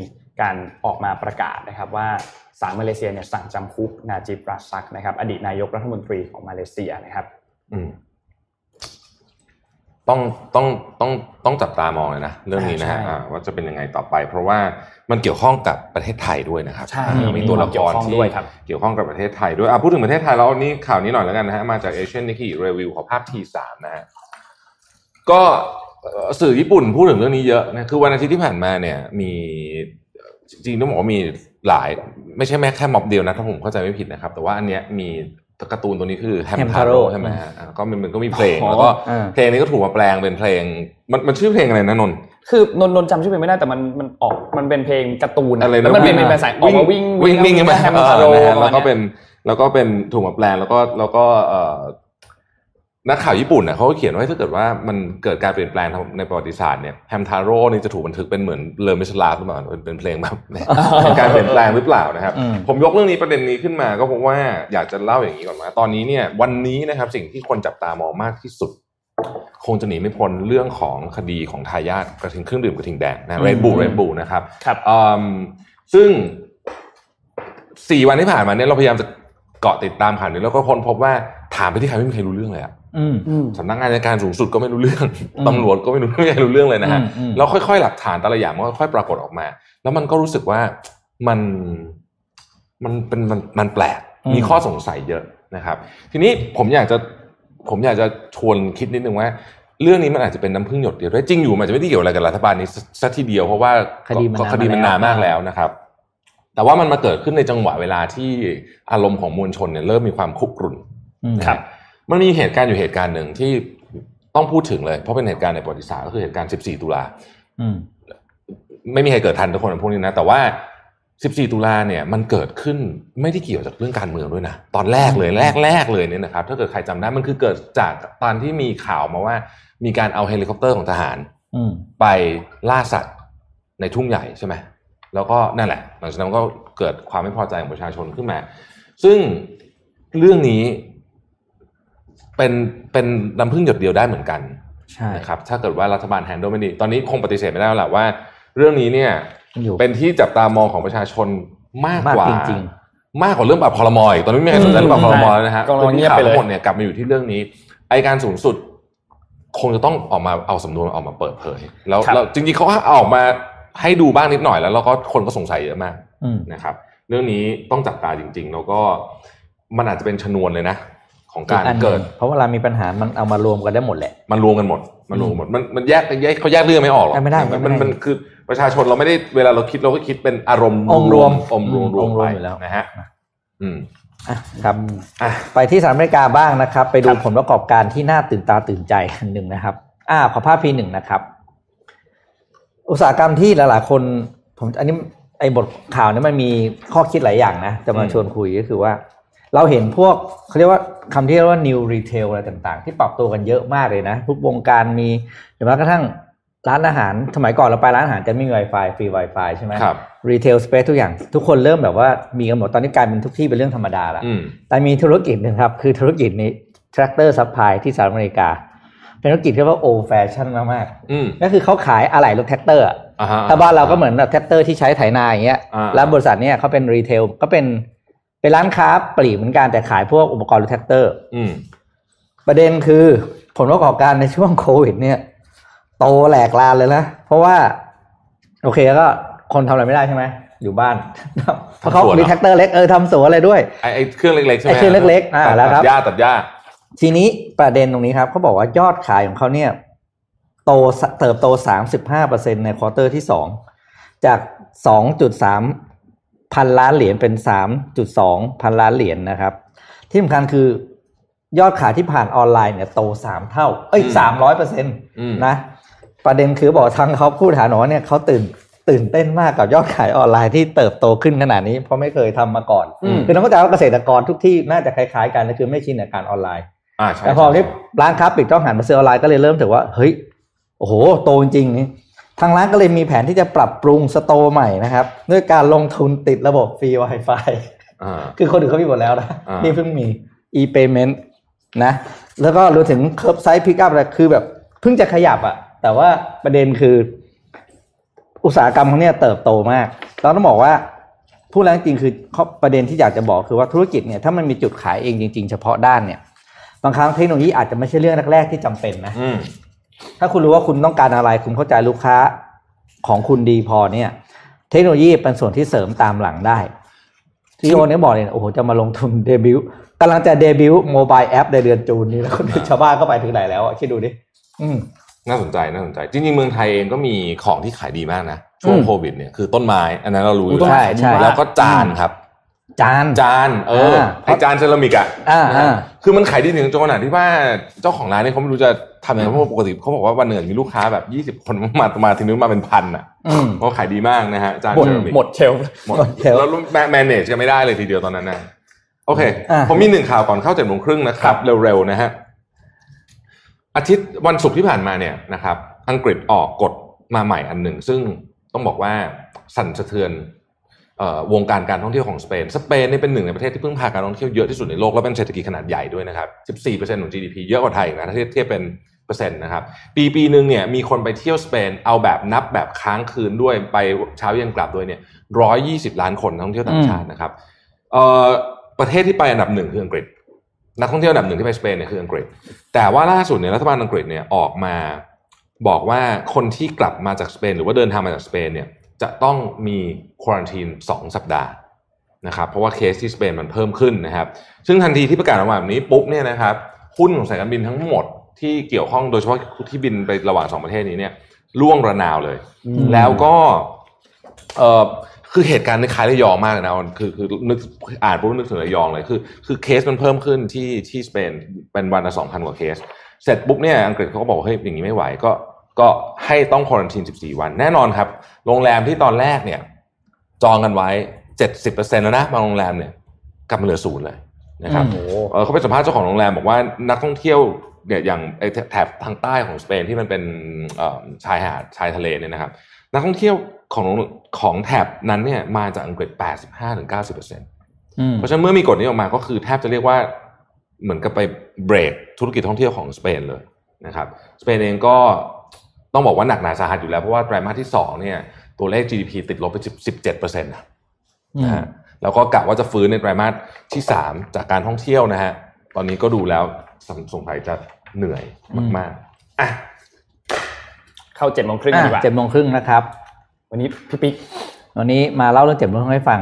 การออกมาประกาศนะครับว่าศาลมาเลเซียเนี่ยสั่งจำคุกนาจิบราซักนะครับอดีตนายกรัฐมนตรีของมาเลเซียนะครับอืม ต้องต้องต้องต้องจับตามองเลยนะเรื่องนี้นะฮะใช่อ่าว่าจะเป็นยังไงต่อไป เพราะว่ามันเกี่ยวข้องกับประเทศไทยด้วยนะครับใช่อ่ามีตัวละคเกี่ยวรข้องที่ด้วยครับเกี่ยวข้องกับประเทศไทยด้วยอะพูดถึงประเทศไทยแล้วนี่ข่าวนี้หน่อยแล้วกันนะฮะมาจากเอเชียนนิก i รีวิวของภาพ T3 นะฮะก็เอ่อสื่อญี่ปุ่นพูดถึงเรื่องนี้เยอะนะคือวันอาทิตย์ที่ผ่านมาเนี่ย มีจริงๆต้องบอกว่ามีหลาย ไม่ใช่แม้แค่ม็อบเดียวนะถ้าผมเข้าใจไม่ผิดนะครับ แต่ว่าอันเนี้ยมี การ์ตูนตัวนี้คือแฮมทาโร่ Hamtaro ใช่ไหมฮะอ่าก็มันมันก็มีเพลงอ๋อแล้วก็อ่าเพลงนี้ก็ถูกมาแปลงเป็นเพลง มันมันชื่อเพลงอะไรนะนนท์คือนนท์นนท์จำชื่อเพลงไม่ได้แต่มันมันออกมันเป็นเพลงการ์ตูนอะไรนะแล้วมันเป็นเป็นภาษาออกมาวิ่งวิ่งวิ่งใช่ไหมแฮมเอทาอโร่นะฮะแล้วก็เป็นแล้วก็เป็นถูกมาแปลงแล้วก็แล้วก็เอ่อ นักข่าวญี่ปุ่นน่ะเขาก็เขียนไว้ถ้าเกิดว่ามันเกิดการเปลี่ยนแปลงทางในประวัติศาสตร์เนี่ยแฮมทาโร่นี่จะถูกบันทึกเป็นเหมือนเลมิเซราบล์หรือเปล่าเป็นเป็นเพลงแบบเป็นการเปลี่ยนแปลงหรือเปล่านะครับอืมผมยกเรื่องนี้ประเด็นนี้ขึ้นมาก็เพราะว่าอยากจะเล่าอย่างนี้ก่อนว่าตอนนี้เนี่ยวันนี้นะครับสิ่งที่คนจับตามองมากที่สุด คงจะหนีไม่พ้นเรื่องของคดีของทายาทกระทิงเครื่องดื่มกระทิงแดงนะเรดบูเรดบูนะครับครับอืมซึ่งสี่วันที่ผ่านมาเนี่ยเราพยายามจะเกาะติดตามข่าวนี้แล้วก็ค้นพบว่าถามไปที่ใครไม่มีใครรู้เรื่องเลยอะอืมอืม สำนักงานอัยการสูงสุดก็ไม่รู้เรื่องอืมตำรวจก็ไม่รู้ไม่มีใครรู้เรื่องเลยนะฮะอืมอืมแล้วค่อยๆ หลักฐานแต่ละอย่างมันก็ค่อยๆปรากฏออกมา แล้วมันก็รู้สึกว่ามันมันเป็นมันมันแปลกมีข้อสงสัยเยอะนะครับ ทีนี้ผมอยากจะผมอยากจะชวนคิดนิดนึงว่าเรื่องนี้มันอาจจะเป็นน้ำพึ่งหยดเดียวด้วยจริงอยู่มันอาจจะไม่ได้เกี่ยวอะไรกับรัฐบาลนี้สักทีเดียวเพราะว่าคดีมันก็นานคดีมันมาแล้วนานมากแล้วนะครับ แต่ว่ามันมาเกิดขึ้นในจังหวะเวลาที่อารมณ์ของมวลชนเนี่ยเริ่มมีความคุกรุ่นอืมนะครับ มันมีเหตุการณ์อยู่เหตุการณ์หนึ่งที่ต้องพูดถึงเลย เพราะเป็นเหตุการณ์ในประวัติศาสตร์ก็คือเหตุการณ์ 14 ตุลาอืมไม่มีใครเกิดทันทุกคนพวกนี้นะ แต่ว่า 14 ตุลาเนี่ยมันเกิดขึ้นไม่ได้เกี่ยวจากเรื่องการเมืองด้วยนะ ตอนแรกเลยแรกแรกเลยเนี่ยนะครับ ถ้าเกิดใครจำได้มันคือเกิดจากตอนที่มีข่าวมาว่า มีการเอาเฮลิคอปเตอร์ของทหารอืมไปล่าสัตว์ในทุ่งใหญ่ใช่ไหมแล้วก็นั่นแหละ หลังจากนั้นก็เกิดความไม่พอใจของประชาชนขึ้นมา ซึ่งเรื่องนี้ เป็นเป็นน้ำพึ่งหยดเดียวได้เหมือนกันใช่นะครับถ้าเกิดว่ารัฐบาลแฮนด์ลไม่ดีตอนนี้คงปฏิเสธไม่ได้แล้วแหละว่า เรื่องนี้เนี่ยอยู่เป็นที่จับตามองของประชาชนมากกว่ามากจริงมากกว่าเรื่องปรับพลมอีกตอนนี้ไม่มีใครสนใจเรื่องปรับพลมแล้วนะฮะก็ลองเงียบไปเลยข่าวทั้งหมดเนี่ยกลับมาอยู่ที่เรื่องนี้อายการสูงสุด คงจะต้องออกมาเอาสำนวนออกมาเปิดเผย แล้วครับแล้วจริงๆเขาเอาออกมาให้ดูบ้างนิดหน่อยแล้วแล้วก็คนก็สงสัยเยอะมากอืมนะครับ เรื่องนี้ต้องจับตาจริง ๆ แล้วก็มันอาจจะเป็นชนวนเลยนะ ของการอีอันหนึ่งเกิด เพราะเวลามีปัญหามันเอามารวมกันได้หมดแหละ มันรวมกันหมด มันรวมกันหมด มันมันแยกแยกเขาแยกเรื่องไม่ออกหรอกไม่ได้มันไม่มันได้มันคือประชาชนเราไม่ได้เวลาเราคิดเราก็คิดเป็นอารมณ์องค์รวมอมรวมอืมรวอมงค์รวไปมอยู่แล้วนะฮะอืมอะครับอะไปที่สหรัฐอเมริกาบ้างนะครับ ไปดูครับผลประกอบการที่น่าตื่นตาตื่นใจอันหนึ่งนะครับ อ่าขอภาพพีหนึ่งนะครับ อุตสาหกรรมที่หลายๆคนผมอันนี้ไอ้บทข่าวนี้มันมีข้อคิดหลายอย่างนะจะมาชวนคุยก็คือว่า เราเห็นพวกเขาเรียกว่าคำที่เรียกว่า new retail อะไรต่างๆ ที่ปรับตัวกันเยอะมากเลยนะ ทุกวงการมีหรือแม้กระทั่งร้านอาหารสมัยก่อนเราไปร้านอาหารจะไม่มี Wi-Fi ฟรี Wi-Fi ใช่ไหมครับรีเทลสเปซทุกอย่างทุกคนเริ่มแบบว่ามีกันหมดตอนนี้กลายเป็นทุกที่เป็นเรื่องธรรมดาแล้วอืมแต่มีธุรกิจหนึ่งครับ คือธุรกิจนี้ tractor supply ที่สหรัฐอเมริกา เป็นธุรกิจที่เรียกว่า old fashion มากอืมๆก็คือเขาขายอะไหล่รถแท็กเตอร์อ่าฮะถ้าบ้านเราก็เหมือนแบบแท็กเตอร์ที่ใช้ไถนาอย่างเงี้ยอ่าแล้วบริษัทเนี้ยเขาเป็น retail ก็เป็น เป็นร้านค้าปลีกเหมือนกันแต่ขายพวกอุปกรณ์รถแท็กเตอร์อืมประเด็นคือผลประกอบการในช่วงโควิด เนี่ย โตแหลกลานเลยนะเพราะว่า โอเคก็คนทำอะไรไม่ได้ใช่ไหมอยู่บ้านเพราะเขาทำสวนเหรอมีแท็กเตอร์เล็กเออทำสวนอะไรด้วยไอไอเครื่องเล็กๆใช่ไหมไอ้เครื่องเล็กๆอ่าตัดแล้วครับตัดหญ้าตัดหญ้าทีนี้ประเด็นตรงนี้ครับเขาบอกว่ายอดขายของเขาเนี่ย โตสเติบโต35%ใน quarter ที่สองจาก2.3 พันล้านเหรียญเป็น3.2พันล้านเหรียญนะครับ ที่สำคัญคือยอดขายที่ผ่านออนไลน์เนี่ยโต3เท่า เอ้ยอืม300เปอร์เซ็นต์อืมนะ ประเด็นคือบอกทางเขาผู้บริหารเนี่ยเขาตื่นตื่นเต้นมากกับยอดขายออนไลน์ที่เติบโตขึ้นขนาดนี้ เพราะไม่เคยทำมาก่อนอืมคือต้องเข้าใจว่าเกษตรกรทุกที่น่าจะคล้ายๆกันก็คือไม่ชินกับการออนไลน์อ่าใช่แต่พอใช่ที่ร้านค้าปิดต้องหันมาซื้อออนไลน์ก็เลยเริ่มถือว่าเฮ้ยโอ้โหโตจริงๆนี่ ทางร้านก็เลยมีแผนที่จะปรับปรุงสโตร์ใหม่นะครับ ด้วยการลงทุนติดระบบฟรี Wi-Fi อ่าคือคนอื่นเขามีหมดแล้วนะอ่านี่นี่เพิ่งมี e-payment นะ แล้วก็รวมถึง curbside pickup อะไรคือแบบเพิ่งจะขยับอะแต่ว่าประเด็นคือ อุตสาหกรรมเขาเนี่ยเติบโตมากเราต้องบอกว่าพูดแล้วจริงๆคือข้อประเด็นที่อยากจะบอกคือว่าธุรกิจเนี่ยถ้ามันมีจุดขายเองจริง ๆ เฉพาะด้านเนี่ยบางครั้งเทคโนโลยีอาจจะไม่ใช่เรื่องแรกๆที่จำเป็นนะอืม ถ้าคุณรู้ว่าคุณต้องการอะไร คุณเข้าใจลูกค้าของคุณดีพอเนี่ย เทคโนโลยีเป็นส่วนที่เสริมตามหลังได้ซีโอเนี่ยบอกเลยนะโอ้โหจะมาลงทุนเดบิวต์กำลังจะเดบิวต์โมบายแอปในเดือนจูนนี้แล้วคนชาวบ้านก็ไปถึงไหนแล้วอะคิดดูดิอืมน่าสนใจน่าสนใจ จริงๆ เมืองไทยเองก็มีของที่ขายดีมากนะ ช่วงอืมโควิดเนี่ยคือต้นไม้ อันนั้นเรารู้อยู่ใช่ใช่แล้วก็จานครับ จานจานเอออ่าไอจานเซรามิกอะอ่านะฮะอ่าคือมันขายดีถึงจนขนาดที่ว่าเจ้าของร้านเนี่ยเขาไม่รู้จะทำยังไงเพราะว่าปกติเขาบอกว่าวันหนึ่งมีลูกค้าแบบยี่สิบคนมามาทีนึงมาเป็นพันอะอืมเพราะขายดีมากนะฮะจานหมดเซรามิกหมดเชลฟ์หมดหมดเชลฟ์แล้วแมเนจกันไม่ได้เลยทีเดียวตอนนั้นนะโอเคอะผมมีหนึ่งข่าวก่อนเข้าเจ็ดโมงครึ่งนะครับ เร็วๆนะฮะอาทิตย์วันศุกร์ที่ผ่านมาเนี่ยนะครับ อังกฤษออกกฎมาใหม่อันหนึ่งซึ่งต้องบอกว่าสั่นสะเทือนเอ่อ วงการการท่องเที่ยวของสเปน สเปนเนี่ยเป็นหนึ่งในประเทศที่พึ่งพาการท่องเที่ยวเยอะที่สุดในโลกและเป็นเศรษฐกิจขนาดใหญ่ด้วยนะครับ 14%ของ GDP เยอะกว่าไทยนะถ้าเทียบเป็นเปอร์เซ็นต์นะครับ ปีปีหนึ่งเนี่ยมีคนไปเที่ยวสเปนเอาแบบนับแบบค้างคืนด้วยไปเช้าเย็นกลับด้วยเนี่ย 120 ล้านคนท่องเที่ยวต่างชาตินะครับประเทศที่ไปอันดับหนึ่งคืออังกฤษ นักท่องเที่ยวอันดับหนึ่งที่ไปสเปนเนี่ยคืออังกฤษ แต่ว่าล่าสุดเนี่ยรัฐบาลอังกฤษเนี่ยออกมาบอกว่าคนที่กลับมาจากสเปน หรือว่าเดินทางมาจากสเปนเนี่ย จะต้องมีควอรันทีนสองสัปดาห์นะครับเพราะว่าเคสที่สเปนมันเพิ่มขึ้นนะครับ ซึ่งทันทีที่ประกาศออกมาแบบนี้ปุ๊บเนี่ยนะครับหุ้นของสายการบินทั้งหมดที่เกี่ยวข้องโดยเฉพาะที่บินไประหว่างสองประเทศนี้เนี่ยร่วงระนาวเลย แล้วก็เออคือเหตุการณ์ในคล้ายระยองมากเลยนะคือคือนึกอ่านปุ๊บนึกถึงระยองเลยคือคือเคสมันเพิ่มขึ้นที่ที่สเปนเป็นวันละสองพันกว่าเคส เสร็จปุ๊บเนี่ยอังกฤษเขาก็บอกว่าเฮ้ยอย่างนี้ไม่ไหวก็ ก็ให้ต้องควอนติน14 วัน แน่นอนครับ โรงแรมที่ตอนแรกเนี่ย จองกันไว้ 70%แล้วนะบางโรงแรมเนี่ยกลับมาเหลือศูนย์เลยนะครับโอ้โหเอ่อเขาไปสัมภาษณ์เจ้าของโรงแรมบอกว่านักท่องเที่ยวเนี่ยอย่างไอ้แถบทางใต้ของสเปนที่มันเป็นเอ่อชายหาดชายทะเลเนี่ยนะครับ นักท่องเที่ยวของของแถบนั้นเนี่ยมาจากอังกฤษ 85-90%เอืมพราะฉะนั้นเมื่อมีกฎนี้ออกมาก็คือแทบจะเรียกว่าเหมือนกับไปเบรกธุรกิจท่องเที่ยวของสเปนเลยนะครับ สเปนเองก็ ต้องบอกว่าหนักหนาสาหัสอยู่แล้ว เพราะว่าไตรมาสที่สองเนี่ยตัวเลข GDP ติดลบไป 17เปอร์เซ็นต์นะอืมฮะแล้วก็กะว่าจะฟื้นในไตรมาสที่สามจากการท่องเที่ยวนะฮะตอนนี้ก็ดูแล้วสงสงสัยจะเหนื่อยมากๆอะเข้าเจ็ดโมงครึ่งอะดีกว่าเจ็ดโมงครึ่งนะครับ วันนี้พี่ปิ๊กวันนี้มาเล่าเรื่องเจ็บโมงครึ่งให้ฟัง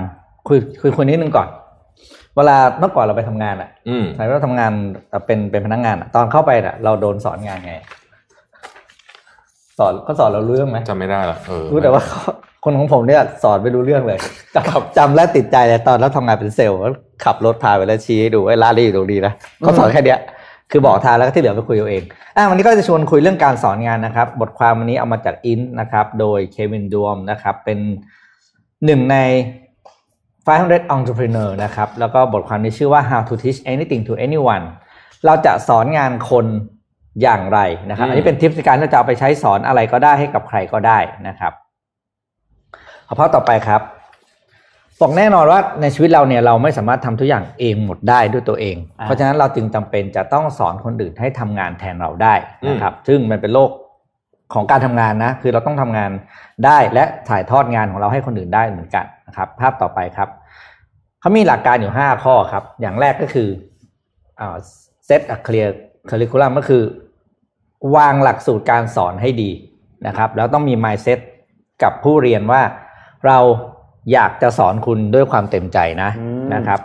คุยคุยคุยนิดนึงก่อน เวลาเมื่อก่อนเราไปทำงานอะอืมสมัยเราทำงานเป็นเป็นพนักงานอะตอนเข้าไปอะ เราโดนสอนงานไง สอนเขาสอนเรารู้เรื่องไหมจำไม่ได้ละเออรู้แต่ว่าเขาคนของผมเนี่ยสอนไม่รู้เรื่องเลยจำจำและติดใจเลยตอนเราทำงานเป็นเซลล์ก็ขับรถพาไปแล้วชี้ให้ดูไอ้ร้านนี้อยู่ตรงนี้นะเขาสอนแค่เนี้ยคือบอกทางแล้วก็ที่เหลือไปคุยเอาเองอะวันนี้ก็จะชวนคุยเรื่องการสอนงานนะครับ บทความวันนี้เอามาจาก Inc. นะครับ โดยเควินดอมนะครับ เป็นหนึ่งใน 500 entrepreneur นะครับ แล้วก็บทความนี้ชื่อว่า how to teach anything to anyone เราจะสอนงานคน อย่างไรนะครับ อันนี้เป็นทิปในการที่เราจะเอาไปใช้สอนอะไรก็ได้ให้กับใครก็ได้นะครับเอาข้อต่อไปครับบอกแน่นอนว่าในชีวิตเราเนี่ยเราไม่สามารถทำทุกอย่างเองหมดได้ด้วยตัวเองอ่าเพราะฉะนั้นเราจึงจำเป็นจะต้องสอนคนอื่นให้ทำงานแทนเราได้นะครับ ซึ่งมันเป็นโลกของการทำงานนะ คือเราต้องทำงานได้และถ่ายทอดงานของเราให้คนอื่นได้เหมือนกันนะครับ ภาพต่อไปครับเขามีหลักการอยู่ห้าข้อครับ อย่างแรกก็คืออ่า set a clear curriculum ก็คือ วางหลักสูตรการสอนให้ดีนะครับ แล้วต้องมี mindset กับผู้เรียนว่าเราอยากจะสอนคุณด้วยความเต็มใจนะอืมนะครับ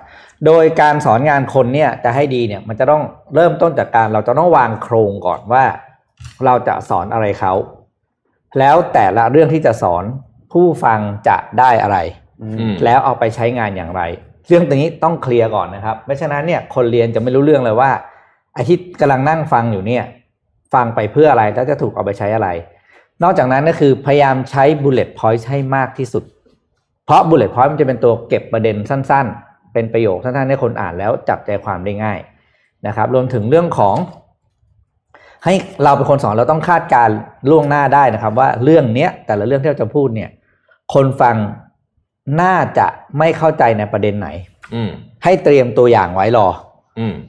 โดยการสอนงานคนเนี่ยจะให้ดีเนี่ยมันจะต้องเริ่มต้นจากการเราจะต้องวางโครงก่อนว่า เราจะสอนอะไรเขา แล้วแต่ละเรื่องที่จะสอนผู้ฟังจะได้อะไรอืมแล้วเอาไปใช้งานอย่างไร เรื่องตรงนี้ต้องเคลียร์ก่อนนะครับ ไม่ฉะนั้นเนี่ยคนเรียนจะไม่รู้เรื่องเลยว่าไอ้ที่กำลังนั่งฟังอยู่เนี่ย ฟังไปเพื่ออะไรแล้วจะถูกเอาไปใช้อะไร นอกจากนั้นก็คือพยายามใช้ bullet point ให้มากที่สุด เพราะ bullet point มันจะเป็นตัวเก็บประเด็นสั้น ๆ เป็นประโยคสั้นๆให้คนอ่านแล้วจับใจความได้ง่ายนะครับ รวมถึงเรื่องของให้เราเป็นคนสอนเราต้องคาดการณ์ล่วงหน้าได้นะครับ ว่าเรื่องเนี้ยแต่ละเรื่องที่เราจะพูดเนี่ย คนฟังน่าจะไม่เข้าใจในประเด็นไหน อืมให้เตรียมตัวอย่างไว้รออืม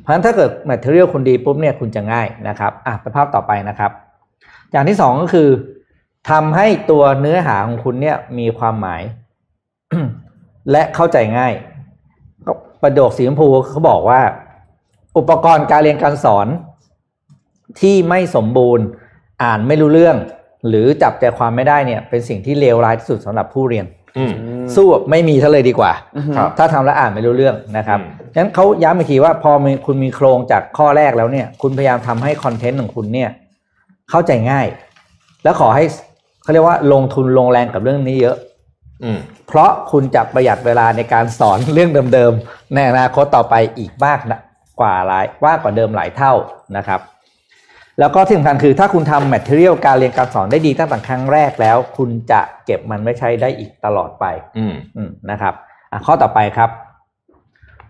เพราะฉะนั้นถ้าเกิด material คุณดีปุ๊บเนี่ยคุณจะง่ายนะครับอะไปภาพต่อไปนะครับ อย่างที่สองก็คือทำให้ตัวเนื้อหาของคุณเนี่ยมีความหมาย และเข้าใจง่ายก็ประโยคสีชมพูเขาบอกว่า อุปกรณ์การเรียนการสอนที่ไม่สมบูรณ์ อ่านไม่รู้เรื่อง หรือจับใจความไม่ได้เนี่ย เป็นสิ่งที่เลวร้ายที่สุดสำหรับผู้เรียน สู้แบบไม่มีเท่าเลยดีกว่าครับถ้าทำแล้วอ่านไม่รู้เรื่องนะครับอืมฉะนั้นเขาย้ำอีกทีว่าพอมีคุณมีโครงจากข้อแรกแล้วเนี่ย คุณพยายามทำให้คอนเทนต์ของคุณเนี่ย เข้าใจง่าย แล้วขอให้เขาเรียกว่าลงทุนลงแรงกับเรื่องนี้เยอะอืมเพราะคุณจะประหยัดเวลาในการสอนเรื่องเดิมๆในอนาคตต่อไปอีกมากนะกว่าหลายว่ากว่าเดิมหลายเท่านะครับ แล้วก็ที่สำคัญคือถ้าคุณทำ material การเรียนการสอนได้ดีตั้งแต่ครั้งแรกแล้ว คุณจะเก็บมันไว้ใช้ได้อีกตลอดไปอืมอืมนะครับอะข้อต่อไปครับ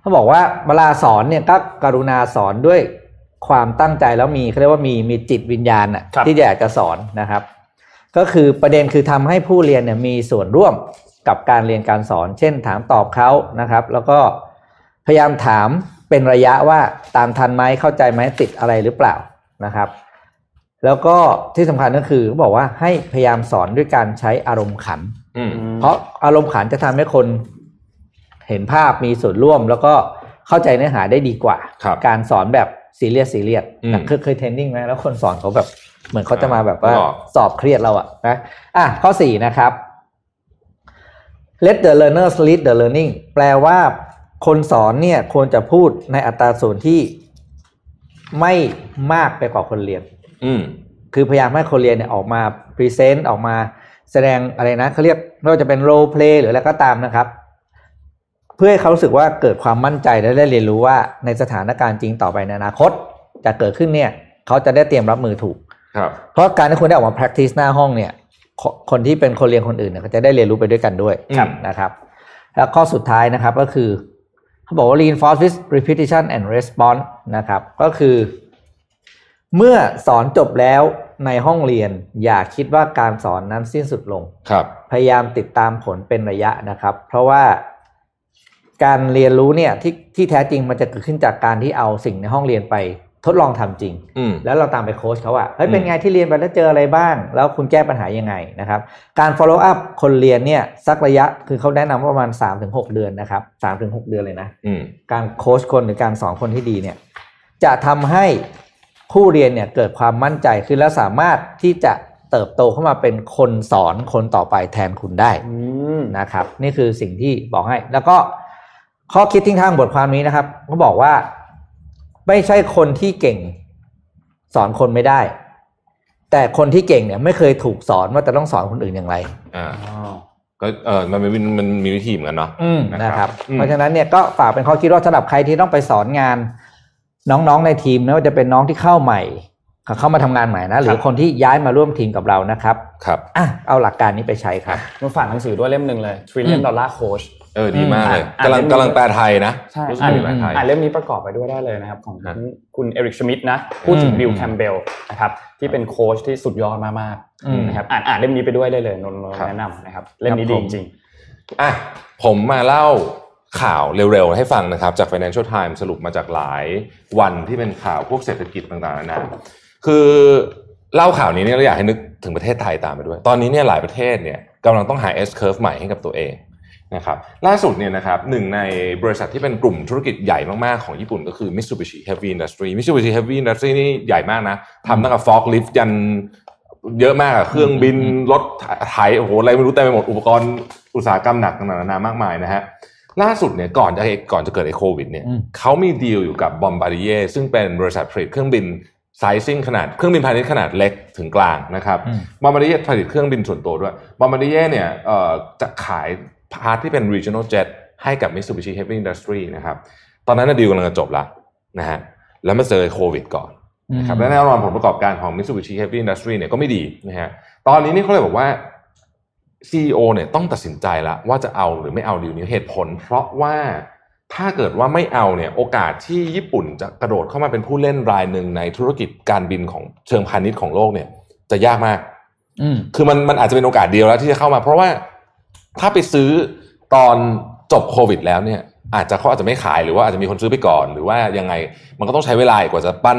เขาบอกว่าเวลาสอนเนี่ยก็กรุณาสอนด้วยความตั้งใจแล้วมีเขาเรียกว่ามีมีจิตวิญญาณน่ะครับ ที่อยากจะสอนนะครับ ก็คือประเด็นคือทำให้ผู้เรียนเนี่ยมีส่วนร่วมกับการเรียนการสอน เช่น ถามตอบเขานะครับ แล้วก็พยายามถามเป็นระยะว่าตามทันไหมเข้าใจไหมติดอะไรหรือเปล่า นะครับ แล้วก็ที่สำคัญก็คือเขาบอกว่าให้พยายามสอนด้วยการใช้อารมณ์ขันอืมเพราะอารมณ์ขันจะทำให้คนเห็นภาพมีส่วนร่วม แล้วก็เข้าใจเนื้อหาได้ดีกว่าครับการสอนแบบซีเรียสซีเรียสอืมเคยเคยเทรนนิ่งไหมแล้วคนสอนเขาแบบเหมือนเขาจะมาแบบว่าหลอกสอบเครียดเราอะนะอะข้อสี่นะครับ let the learners lead the learning แปลว่าคนสอนเนี่ยควรจะพูดในอัตราส่วนที่ ไม่มากไปกว่าคนเรียน อืมคือพยายามให้คนเรียนเนี่ยออกมา present ออกมาแสดงอะไรนะเขาเรียกไม่ว่าจะเป็น role play หรืออะไรก็ตามนะครับ เพื่อให้เขารู้สึกว่าเกิดความมั่นใจและได้เรียนรู้ว่าในสถานการณ์จริงต่อไปในอนาคต จะเกิดขึ้นเนี่ย เขาจะได้เตรียมรับมือถูกครับเพราะการที่คุณได้ออกมา practice หน้าห้องเนี่ยคคนที่เป็นคนเรียนคนอื่นเนี่ยเขาจะได้เรียนรู้ไปด้วยกันด้วยครับนะครับ แล้วข้อสุดท้ายนะครับก็คือเขาบอกว่า reinforce with repetition and response นะครับ ก็คือ เมื่อสอนจบแล้วในห้องเรียนอย่าคิดว่าการสอนนั้นสิ้นสุดลงครับ พยายามติดตามผลเป็นระยะนะครับ เพราะว่าการเรียนรู้เนี่ยที่ที่แท้จริงมันจะเกิดขึ้นจากการที่เอาสิ่งในห้องเรียนไป ทดลองทำจริงอืมแล้วเราตามไปโค้ชเขาว่าเฮ้ยอืมเป็นไงที่เรียนไปแล้วเจออะไรบ้าง แล้วคุณแก้ปัญหายังไงนะครับ การ follow up คนเรียนเนี่ยสักระยะคือเขาแนะนำว่าประมาณ3-6เดือนนะครับ3-6เดือนเลยนะอืมการโค้ชคนหรือการสอนคนที่ดีเนี่ยจะทำให้ผู้เรียนเนี่ยเกิดความมั่นใจขึ้นและสามารถที่จะเติบโตเข้ามาเป็นคนสอนคนต่อไปแทนคุณได้อืมนะครับ นี่คือสิ่งที่บอกให้ แล้วก็ข้อคิดทิ้งทางบทความนี้นะครับเขาบอกว่า ไม่ใช่คนที่เก่ง สอนคนไม่ได้ แต่คนที่เก่งเนี่ย ไม่เคยถูกสอนว่าจะต้องสอนคนอื่นอย่างไรอ่าก็เออมันมันมันมีวิธีเหมือนกันเนาะอืมนะครับอืมเพราะฉะนั้นเนี่ยก็ฝากเป็นข้อคิดว่าสำหรับใครที่ต้องไปสอนงาน น้องๆในทีมไม่ว่าจะเป็นน้องที่เข้าใหม่ เข้ามาทำงานใหม่นะ หรือคนที่ย้ายมาร่วมทีมกับเรานะครับ ครับอะเอาหลักการนี้ไปใช้ครับมาฝากหนังสือด้วยเล่มหนึ่งเลย Trillion อืม Dollar Coach เออดีมากเลยอ่านกำลังอ่านกำลังแปลไทยนะใช่รู้สึกอ่านมีแปลไทยอ่านเล่มนี้ประกอบไปด้วยได้เลยนะครับ ของครับคุณเอริกชมิดนะพูดถึงอืมบิลแคมเบลนะครับที่เป็นโค้ชที่สุดยอดมากอืมๆนะครับอ่านอ่านเล่มนี้ไปด้วยได้เลยนนท์ครับแนะนำนะครับเล่มนี้ดีจริงอะผมมาเล่าข่าวเร็วๆ ให้ฟังนะครับ จาก Financial Times สรุปมาจากหลายวันที่เป็นข่าวพวกเศรษฐกิจต่างๆนานาคือเล่าข่าวนี้เนี่ยเราอยากให้นึกถึงประเทศไทยตามไปด้วย ตอนนี้เนี่ยหลายประเทศเนี่ยกำลังต้องหา S curve ใหม่ให้กับตัวเอง นะครับล่าสุดเนี่ยนะครับหนึ่งในบริษัทที่เป็นกลุ่มธุรกิจใหญ่มากๆ ของญี่ปุ่นก็คือ Mitsubishi Heavy Industry Mitsubishi Heavy Industry นี่ใหญ่มากนะทำตั้งแต่ forklift ยันเยอะมากอะเครื่องบินรถไถโอ้โหอะไรไม่รู้เต็มไปหมดอุปกรณ์อุตสาหกรรมหนักต่างๆนานามากมายนะฮะล่าสุดเนี่ยก่อนจะก่อนจะเกิดไอ้โควิดเนี่ยอืมเขามีดีลอยู่กับบอมบาร์ดิเยซึ่งเป็นบริษัทผลิตเครื่องบิน sizing ขนาดเครื่องบินพาณิชย์ขนาดเล็กถึงกลางนะครับอืมบอมบาร์ดิเยผลิตเครื่องบินส่วนตัวด้วยบอมบาร์ดิเยเนี่ยเอ่อจะขาย part ที่เป็น regional jet ให้กับ Mitsubishi Heavy Industry นะครับตอนนั้นนะดีลกำลังจะจบแล้วนะฮะแล้วมาเจอโควิดก่อนนะครับและแน่นอนผลประกอบการของ Mitsubishi Heavy Industry เนี่ยก็ไม่ดีนะฮะตอนนี้นี่เขาเลยบอกว่า CEO เนี่ยต้องตัดสินใจแล้วว่าจะเอาหรือไม่เอาดีลนี้เหตุผล เพราะว่าถ้าเกิดว่าไม่เอาเนี่ยโอกาสที่ญี่ปุ่นจะกระโดดเข้ามาเป็นผู้เล่นรายหนึ่งในธุรกิจการบินของเชิงพาณิชย์ของโลกเนี่ย จะยากมาก อืมคือมันมันอาจจะเป็นโอกาสเดียวแล้วที่จะเข้ามา เพราะว่า ถ้าไปซื้อตอนจบโควิด แล้วเนี่ย อาจจะเขาอาจจะไม่ขายหรือว่าอาจจะมีคนซื้อไปก่อน หรือว่ายังไงมันก็ต้องใช้เวลาอีกกว่าจะปั้น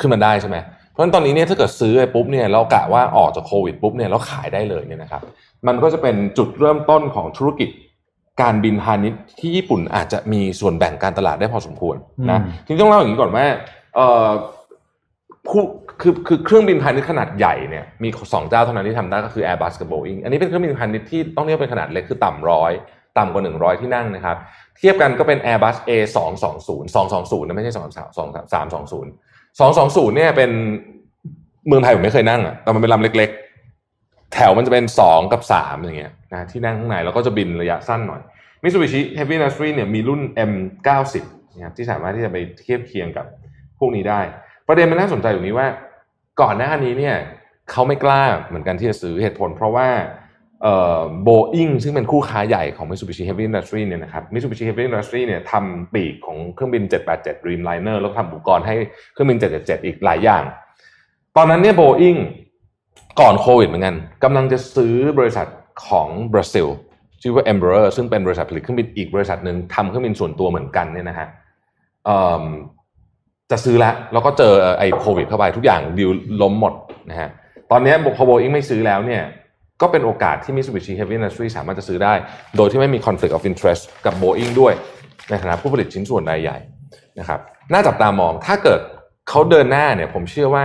ขึ้นมาได้ใช่ไหมเพราะฉะนั้นตอนนี้เนี่ยถ้าเกิดซื้อไปปุ๊บเนี่ยแล้วกะว่าออกจากโควิดปุ๊บเนี่ยแล้วขายได้เลยเนี่ยนะครับ มันก็จะเป็นจุดเริ่มต้นของธุรกิจการบินพาณิชย์ที่ญี่ปุ่นอาจจะมีส่วนแบ่งการตลาดได้พอสมควรนะอืมทีนี้ต้องเล่าอย่างนี้ก่อนว่าเอ่อ คือคือเครื่องบินพาณิชย์ขนาดใหญ่เนี่ยมีสองเจ้าเท่านั้นที่ทำได้ก็คือ Airbus กับ Boeing อันนี้เป็นเครื่องบินพาณิชย์ที่ต้องเรียกเป็นขนาดเล็กคือต่ำร้อยต่ำกว่า 100 ที่นั่งนะครับ เทียบกันก็เป็น Airbus A 2 2 0 2 2 0นะไม่ใช่2 3 3 2 0 2 2 0เนี่ยเป็นเมืองไทยผมไม่เคยนั่งอะแต่มันเป็นลำเล็กๆ แถวมันจะเป็น 2 กับ 3 อย่างเงี้ยนะที่นั่งข้างในแล้วก็จะบินระยะสั้นหน่อย Mitsubishi Heavy Industry เนี่ยมีรุ่น M90 นะครับที่สามารถที่จะไปเทียบเคียงกับพวกนี้ได้ ประเด็นมันน่าสนใจอยู่นี้ว่า ก่อนหน้านี้เนี่ยเขาไม่กล้าเหมือนกันที่จะซื้อเหตุผล เพราะว่าโบอิงซึ่งเป็นคู่ค้าใหญ่ของ Mitsubishi Heavy Industry เนี่ยนะครับ Mitsubishi Heavy Industry เนี่ยทำปีกของเครื่องบิน 787 Dreamliner แล้วทำอุปกรณ์ให้เครื่องบิน 777 อีกหลายอย่าง ตอนนั้นเนี่ยโบอิงก่อนโควิดเหมือนกันกำลังจะซื้อบริษัทของบราซิลชื่อว่า Embraer ซึ่งเป็นบริษัทผลิตเครื่องบินอีกบริษัทหนึ่งทำเครื่องบินส่วนตัวเหมือนกันเนี่ยนะฮะ จะซื้อแล้วแล้วก็เจอไอ้โควิดเข้าไปทุกอย่างดิวล้มหมดนะฮะตอนนี้พอโบอิงไม่ซื้อแล้วเนี่ยก็เป็นโอกาสที่ Mitsubishi Heavy Industry สามารถจะซื้อได้ โดยที่ไม่มี conflict of interest กับ Boeing ด้วย ในฐานะผู้ผลิตชิ้นส่วนรายใหญ่นะครับน่าจับตามองถ้าเกิดเขาเดินหน้าเนี่ยผมเชื่อว่า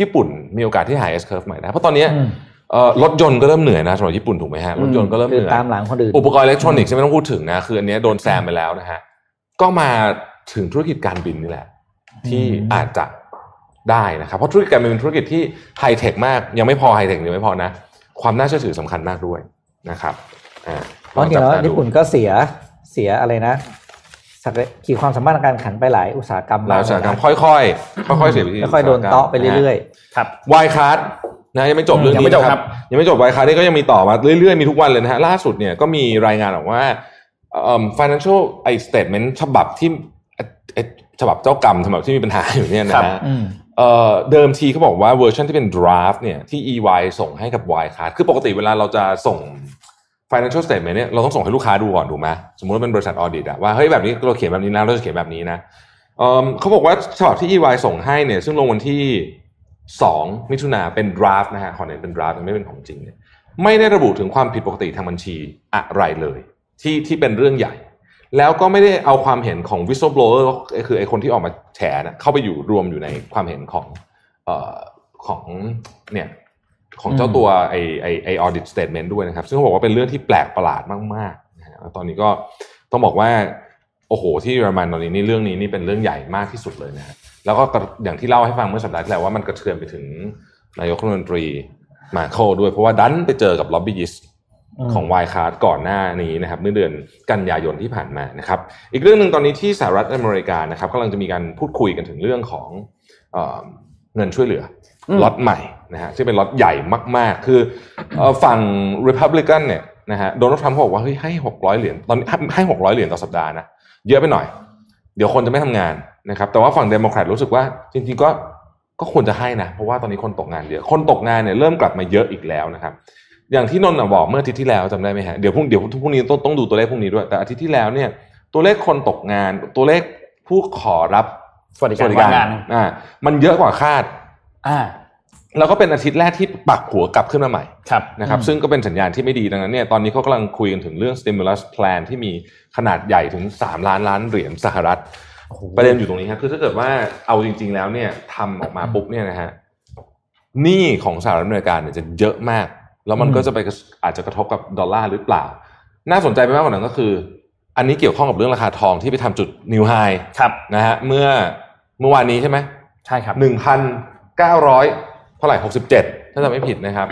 ญี่ปุ่นมีโอกาสที่หา S curve ใหม่ได้เพราะตอนเนี้ยอืมเอ่อรถยนต์ก็เริ่มเหนื่อยนะสำหรับญี่ปุ่นถูกไหมฮะรถยนต์ก็เริ่มคืเหอนื่อยตามหลังคนอื่นอุปกรณ์อิเล็กทรอนิกส์ไม่ต้องพูดถึงนะคืออันเนี้ยโดนแซมไปแล้วนะฮะก็มาถึงธุรกิจการบินนี่แหละ ที่อืมอาจจะได้นะครับเพราะธุรกิจการบินเป็นธุรกิจที่ไฮเทคมาก ยังไม่พอไฮเทคยังไม่พอนะ ความน่าเชื่อถือสำคัญมากด้วยนะครับอ่าเพราะจริงๆแล้วจับตาดูญี่ปุ่นก็เสียเสียอะไรนะศักยขีดความสามารถในการแข่งขันไปหลายอุตสาหกรรมหลายอุตสาหกรรมนะค่อยๆค่อยๆเสียไปที่ค่อยๆโดนเตาะไปเรื่อยครับ Wirecard นะยังไม่จบเรื่องยังนี้ไม่จบนะครับยังไม่จบ Wirecard นี่ก็ยังมีต่อมาเรื่อยๆ มีทุกวันเลยนะฮะล่าสุดเนี่ยก็มีรายงานออกว่าเอ่อ financial ไอ้ statement ฉบับที่เอ่อเอ่อ ฉบับเจ้ากรรมฉบับที่มีปัญหาอยู่เนี่ยนะฮะๆอืมเอ่อเดิมทีเขาบอกว่าเวอร์ชันที่เป็น draft เนี่ยที่ EY ส่งให้กับ Wirecard คือปกติเวลาเราจะส่ง financial statement เนี่ยเราต้องส่งให้ลูกค้าดูก่อนถูกไหมสมมติว่าเป็นบริษัท audit อะว่าเฮ้ยแบบนี้เราเขียนแบบนี้นะเราจะเขียนแบบนี้นะเอิ่มเขาบอกว่าฉบับที่ EY ส่งให้เนี่ยซึ่งลงวันที่ 2 มิถุนาเป็น draft นะฮะขอเน้นเป็น draft ยังไม่เป็นของจริงเนี่ยไม่ได้ระบุถึงความผิดปกติทางบัญชีอะไรเลย ที่ที่เป็นเรื่องใหญ่ แล้วก็ไม่ได้เอาความเห็นของ whistleblower คือไอ้คนที่ออกมาแฉนะเข้าไปอยู่รวมอยู่ในความเห็นของเอ่อของเนี่ยของเจ้าตัวไอ้ไอ้ไอ้ audit statement ด้วยนะครับ ซึ่งเขาบอกว่าเป็นเรื่องที่แปลกประหลาดมากๆนะฮะแล้วตอนนี้ก็ต้องบอกว่า โอ้โห ที่เยอรมันตอนนี้นี่เรื่องนี้นี่เป็นเรื่องใหญ่มากที่สุดเลยนะฮะแล้วก็กระอย่างที่เล่าให้ฟังเมื่อสัปดาห์ที่แล้วว่ามันกระเทือนไปถึงนายกรัฐมนตรีแมร์เคิลด้วย เพราะว่าดันไปเจอกับ lobbyist อืม ของ Wirecard ก่อนหน้านี้นะครับเมื่อเดือนกันยายนที่ผ่านมานะครับ อีกเรื่องหนึ่งตอนนี้ที่สหรัฐอเมริกานะครับกำลังจะมีการพูดคุยกันถึงเรื่องของเออเงินช่วยเหลืออมล็อตใหม่นะฮะซึ่งเป็นล็อตใหญ่มาก ๆ คือเอ่อฝั่ง Republican เนี่ยนะฮะโดนัลด์ทรัมป์บอกว่าเฮ้ยให้หกร้อยเหรียญตอนนี้ให้หกร้อยเหรียญต่อสัปดาห์นะเยอะไปหน่อย เดี๋ยวคนจะไม่ทำงานนะครับแต่ว่าฝั่งเดโมแครตรู้สึกว่าจริง ๆ ก็ก็ควรจะให้นะเพราะว่าตอนนี้คนตกงานเยอะคนตกงานเนี่ยเริ่มกลับมาเยอะอีกแล้วนะครับ อย่างที่นนท์น่ะบอกเมื่ออาทิตย์ที่แล้วจำได้ไหมฮะเดี๋ยวพรุ่งเดี๋ยวพรุ่งนี้ต้องต้องดูตัวเลขพรุ่งนี้ด้วย แต่อาทิตย์ที่แล้วเนี่ยตัวเลขคนตกงาน ตัวเลขผู้ขอรับสวัสดิการว่างงานอ่ามันเยอะกว่าคาดอ่าแล้วก็เป็นอาทิตย์แรกที่ปักหัวกลับขึ้นมาใหม่ครับนะครับอืมซึ่งก็เป็นสัญญาณที่ไม่ดีดังนั้นเนี่ยตอนนี้เขากำลังคุยกันถึงเรื่อง stimulus plan ที่มีขนาดใหญ่ถึง 3 ล้านล้านเหรียญสหรัฐ ประเด็นอยู่ตรงนี้ครับคือถ้าเกิดว่าเอาจริง ๆ แล้วเนี่ยทำออกมาปุ๊บเนี่ยนะฮะหนี้ของสหรัฐอเมริกาเนี่ยจะเยอะมาก แล้วมันก็จะไปกระอาจจะกระทบกับดอลลาร์หรือเปล่า น่าสนใจไปมากกว่านั้นก็คือ อันนี้เกี่ยวข้องกับเรื่องราคาทองที่ไปทำจุดนิวไฮครับนะฮะเมื่อเมื่อวานนี้ใช่ไหมใช่ครับหนึ่งพันเก้าร้อยเท่าไหร่หกสิบเจ็ดถ้าจำไม่ผิดนะครับ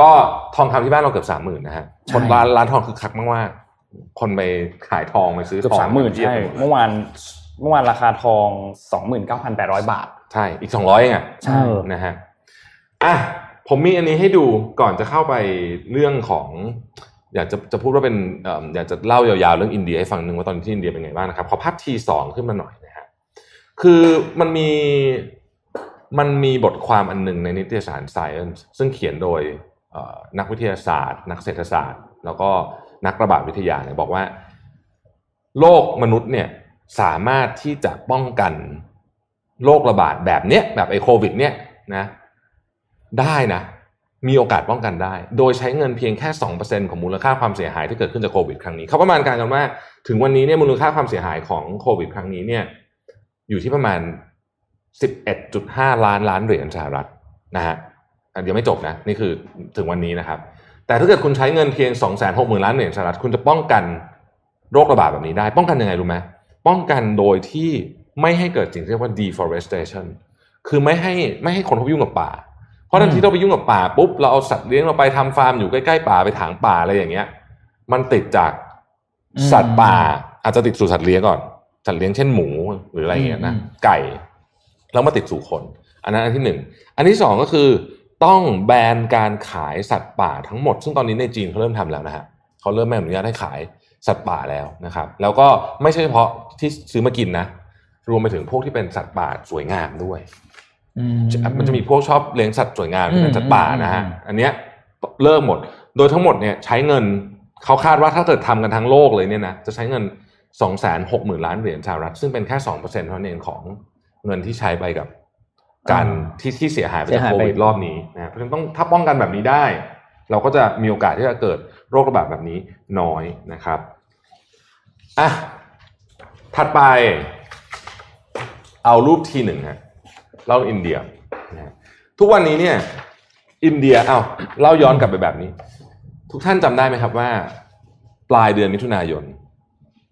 ก็ทองคำที่บ้านเราเกือบสามหมื่นนะฮะใช่คนร้านร้านทองคือคักมากๆคนไปขายทองไปซื้อเกือทอบงสามหมื่นเทียบใช่ไปหดเมื่อวานเมื่อวานราคาทองสองหมื่นเก้าพันแปดร้อยบาท ใช่อีกสองร้อยเองอะใช่นะฮะอะ ผมมีอันนี้ให้ดูก่อนจะเข้าไปเรื่องของ อยากจะจะพูดว่าเป็นอยากจะเล่ายาวๆเรื่องอินเดียให้ฟังหนึ่งว่าตอนที่อินเดียเป็นไงบ้างนะครับขอภาพทีสองขึ้นมาหน่อยนะฮะคือมันมีมันมีบทความอันหนึ่งในนิตยสาร Science ซึ่งเขียนโดยนักวิทยาศาสตร์ นักเศรษฐศาสตร์ แล้วก็นักระบาดวิทยาเนี่ยบอกว่า โลกมนุษย์เนี่ยสามารถที่จะป้องกันโรคระบาดแบบเนี้ยแบบไอโควิด เนี่ยนะ ได้นะ มีโอกาสป้องกันได้ โดยใช้เงินเพียงแค่2%ของมูลค่าความเสียหายที่เกิดขึ้นจากโควิดครั้งนี้เขาประมาณการกันว่าถึงวันนี้เนี่ยมูลค่าความเสียหายของโควิดครั้งนี้เนี่ยอยู่ที่ประมาณ 11.5 ล้านล้านเหรียญสหรัฐนะฮะอะเดี๋ยวไม่จบนะ นี่คือถึงวันนี้นะครับ แต่ถ้าเกิดคุณใช้เงินเพียง 260,000ล้านเหรียญสหรัฐคุณจะป้องกันโรคระบาดแบบนี้ได้ ป้องกันยังไงรู้ไหมป้องกันโดยที่ไม่ให้เกิดสิ่งที่เรียกว่า deforestation คือไม่ให้ไม่ให้คนเขายุ่งกับป่า ราะทันทีเราไปยุ่งกับป่าปุ๊บเราเอาสัตว์เลี้ยงเราไปทำฟาร์มอยู่ใกล้ๆป่าไปถางป่าอะไรอย่างเงี้ย มันติดจากสัตว์ป่า อาจจะติดสู่สัตว์เลี้ยงก่อน สัตว์เลี้ยงเช่นหมูหรืออะไรอย่างเงี้ยนะอืมไก่แล้วมาติดสู่คน อันนั้นอันที่หนึ่งอันที่สองก็คือต้องแบนการขายสัตว์ป่าทั้งหมด ซึ่งตอนนี้ในจีนเขาเริ่มทำแล้วนะฮะเขาเริ่มไม่อนุญาตให้ขายสัตว์ป่าแล้วนะครับ แล้วก็ไม่ใช่เฉพาะที่ซื้อมากินนะ รวมไปถึงพวกที่เป็นสัตว์ป่าสวยงามด้วยอื มมันจะมีพวกชอบเลี้ยงสัตว์สวยงามอืมเป็นสัตว์ป่านะฮะอืมอันเนี้ยเลิกหมด โดยทั้งหมดเนี่ยใช้เงินเขาคาดว่าถ้าเกิดทำกันทั้งโลกเลยเนี่ยนะจะใช้เงิน2 6 0 0 0 0ล้านเหรียญสหรัฐซึ่งเป็นแค่2%เท่านั้นเองของเงินที่ใช้ไปกับ การที่ที่เสียหายไปจากเสียหายโคไปวิดรอบนี้นะเพราะฉะนั้นต้องถ้าป้องกันแบบนี้ได้ เราก็จะมีโอกาสที่จะเกิดโรคระบาดแบบนี้น้อยนะครับอะถัดไป เอารูปทีหนึ่งฮะ เล่าอินเดียนะฮะทุกวันนี้เนี่ยอินเดียเอาวเล่าย้อนกลับไปแบบนี้ ทุกท่านจำได้ไหมครับว่า ปลายเดือนมิถุนายน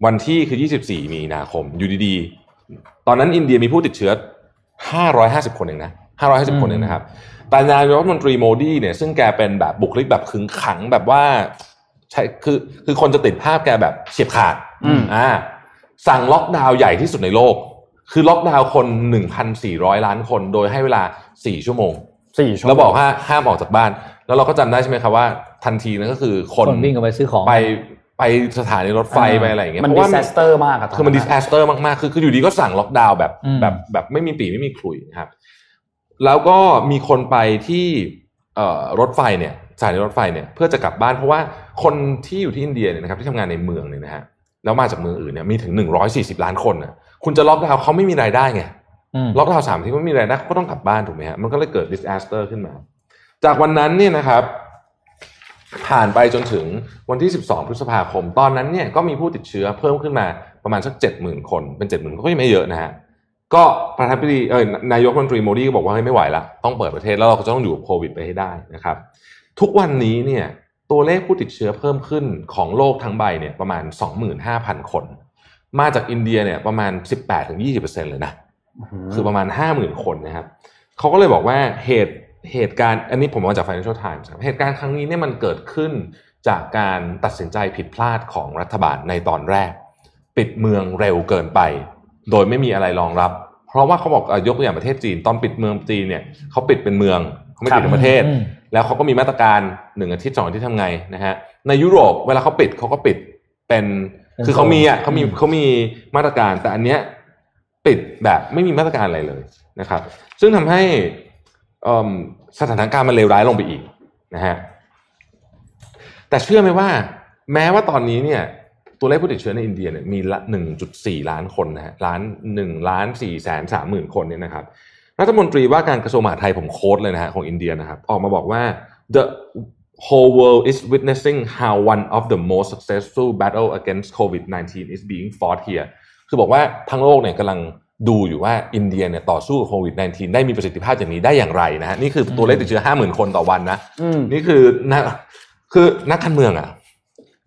วันที่คือ 24 มีนาคม อยู่ดีๆ ตอนนั้นอินเดียมีผู้ติดเชื้อ 550 คนเองนะ 550 คนเองนะครับ แต่นายกรัฐมนตรีโมดีเนี่ยซึ่งแกเป็นแบบบุคลิกแบบขึงขังแบบว่าใช่คือคือคนจะติดภาพแกแบบเฉียบขาดอืมอ่าสั่งล็อกดาวน์ใหญ่ที่สุดในโลก คือล็อกดาวน์คน 1,400 ล้านคนโดยให้เวลา 4 ชั่วโมงสี่ชั่วโมงแล้วบอกว่าห้ามออกจากบ้าน แล้วเราก็จำได้ใช่ไหมครับว่าทันทีนั้นก็คือคนคนวิ่งออกไปซื้อของไปไปสถานีรถไฟไปอะไรอย่างเงี้ยมันเพดิราะว่าสเ disaster มากอะคือมัน disaster มากๆคือคืออยู่ดีก็สั่งล็อกดาวน์แบบอืมแบบแบบไม่มีปีไม่มีขลุ่ยนะครับ แล้วก็มีคนไปที่เอ่อรถไฟเนี่ยสถานีรถไฟเนี่ยเพื่อจะกลับบ้านเพราะว่าคนที่อยู่ที่อินเดียเนี่ยนะครับที่ทำงานในเมืองเนี่ยนะฮะแล้วมาจากเมืองอื่นเนี่ยมีถึง 140 ล้านคนน่ะ คุณจะล็อกดาวน์เขาไม่มีรายได้ไงอืมล็อกดาวน์สามที่ไม่มีรายได้เขาก็ต้องกลับบ้านถูกไหมฮะมันก็เลยเกิด disaster ขึ้นมา จากวันนั้นเนี่ยนะครับผ่านไปจนถึงวันที่ 12 พฤษภาคม ตอนนั้นเนี่ยก็มีผู้ติดเชื้อเพิ่มขึ้นมาประมาณสัก 70,000 คน เป็น 70,000ก็ยังไม่เยอะนะฮะ ก็ประธานาธิบดีเออนายกรัฐมนตรีโมดีก็บอกว่าเฮ้ยไม่ไหวละต้องเปิดประเทศแล้วเราก็จะต้องอยู่กับโควิดไปให้ได้นะครับ ทุกวันนี้เนี่ยตัวเลขผู้ติดเชื้อเพิ่มขึ้นของโลกทั้งใบเนี่ยประมาณ 25,000 คน มาจากอินเดียเนี่ยประมาณ 18-20%เลยนะคือประมาณ 50,000 คนนะครับเขาก็เลยบอกว่าเหตุเหตุการณ์อันนี้ผมเอามาจาก Financial Times ครับเหตุการณ์ครั้งนี้เนี่ยมันเกิดขึ้นจากการตัดสินใจผิดพลาดของรัฐบาลในตอนแรก ปิดเมืองเร็วเกินไป โดยไม่มีอะไรรองรับ เพราะว่าเขาบอกเอ่อยกตัวอย่างประเทศจีน ตอนปิดเมืองจีนเนี่ยเขาปิดเป็นเมืองเขาไม่ปิดทั้งประเทศอืมแล้วเขาก็มีมาตรการหนึ่งอาทิตย์สองอาทิตย์ทำไงนะฮะในยุโรปเวลาเขาปิดเขาก็ปิดเป็นเป็น คือเขามีอะเขามีอืมเขามีมาตรการแต่อันเนี้ยปิดแบบไม่มีมาตรการอะไรเลยนะครับ ซึ่งทำให้เอิ่มสถานการณ์มันเลวร้ายลงไปอีกนะฮะแต่เชื่อไหมว่า แม้ว่าตอนนี้เนี่ยตัวเลขผู้ติดเชื้อในอินเดียเนี่ยมีละ 1.4 ล้านคนนะฮะล้าน1ล้าน4แสน3หมื่นคนเนี่ยนะครับรัฐมนตรีว่าการกระทรวงมหาดไทยผมโค้ดเลยนะฮะของอินเดียนะครับ ออกมาบอกว่า the whole world is witnessing how one of the most successful battle against COVID-19 is being fought here คือบอกว่าทั้งโลกเนี่ยกำลังดูอยู่ว่าอินเดียเนี่ยต่อสู้กับโควิด -19 ได้มีประสิทธิภาพอย่างนี้ได้อย่างไรนะฮะนี่คือตัวเลขติดเชื้อ 50,000 คนต่อวันนะอืมนี่คือนักคือนักการเมืองอะ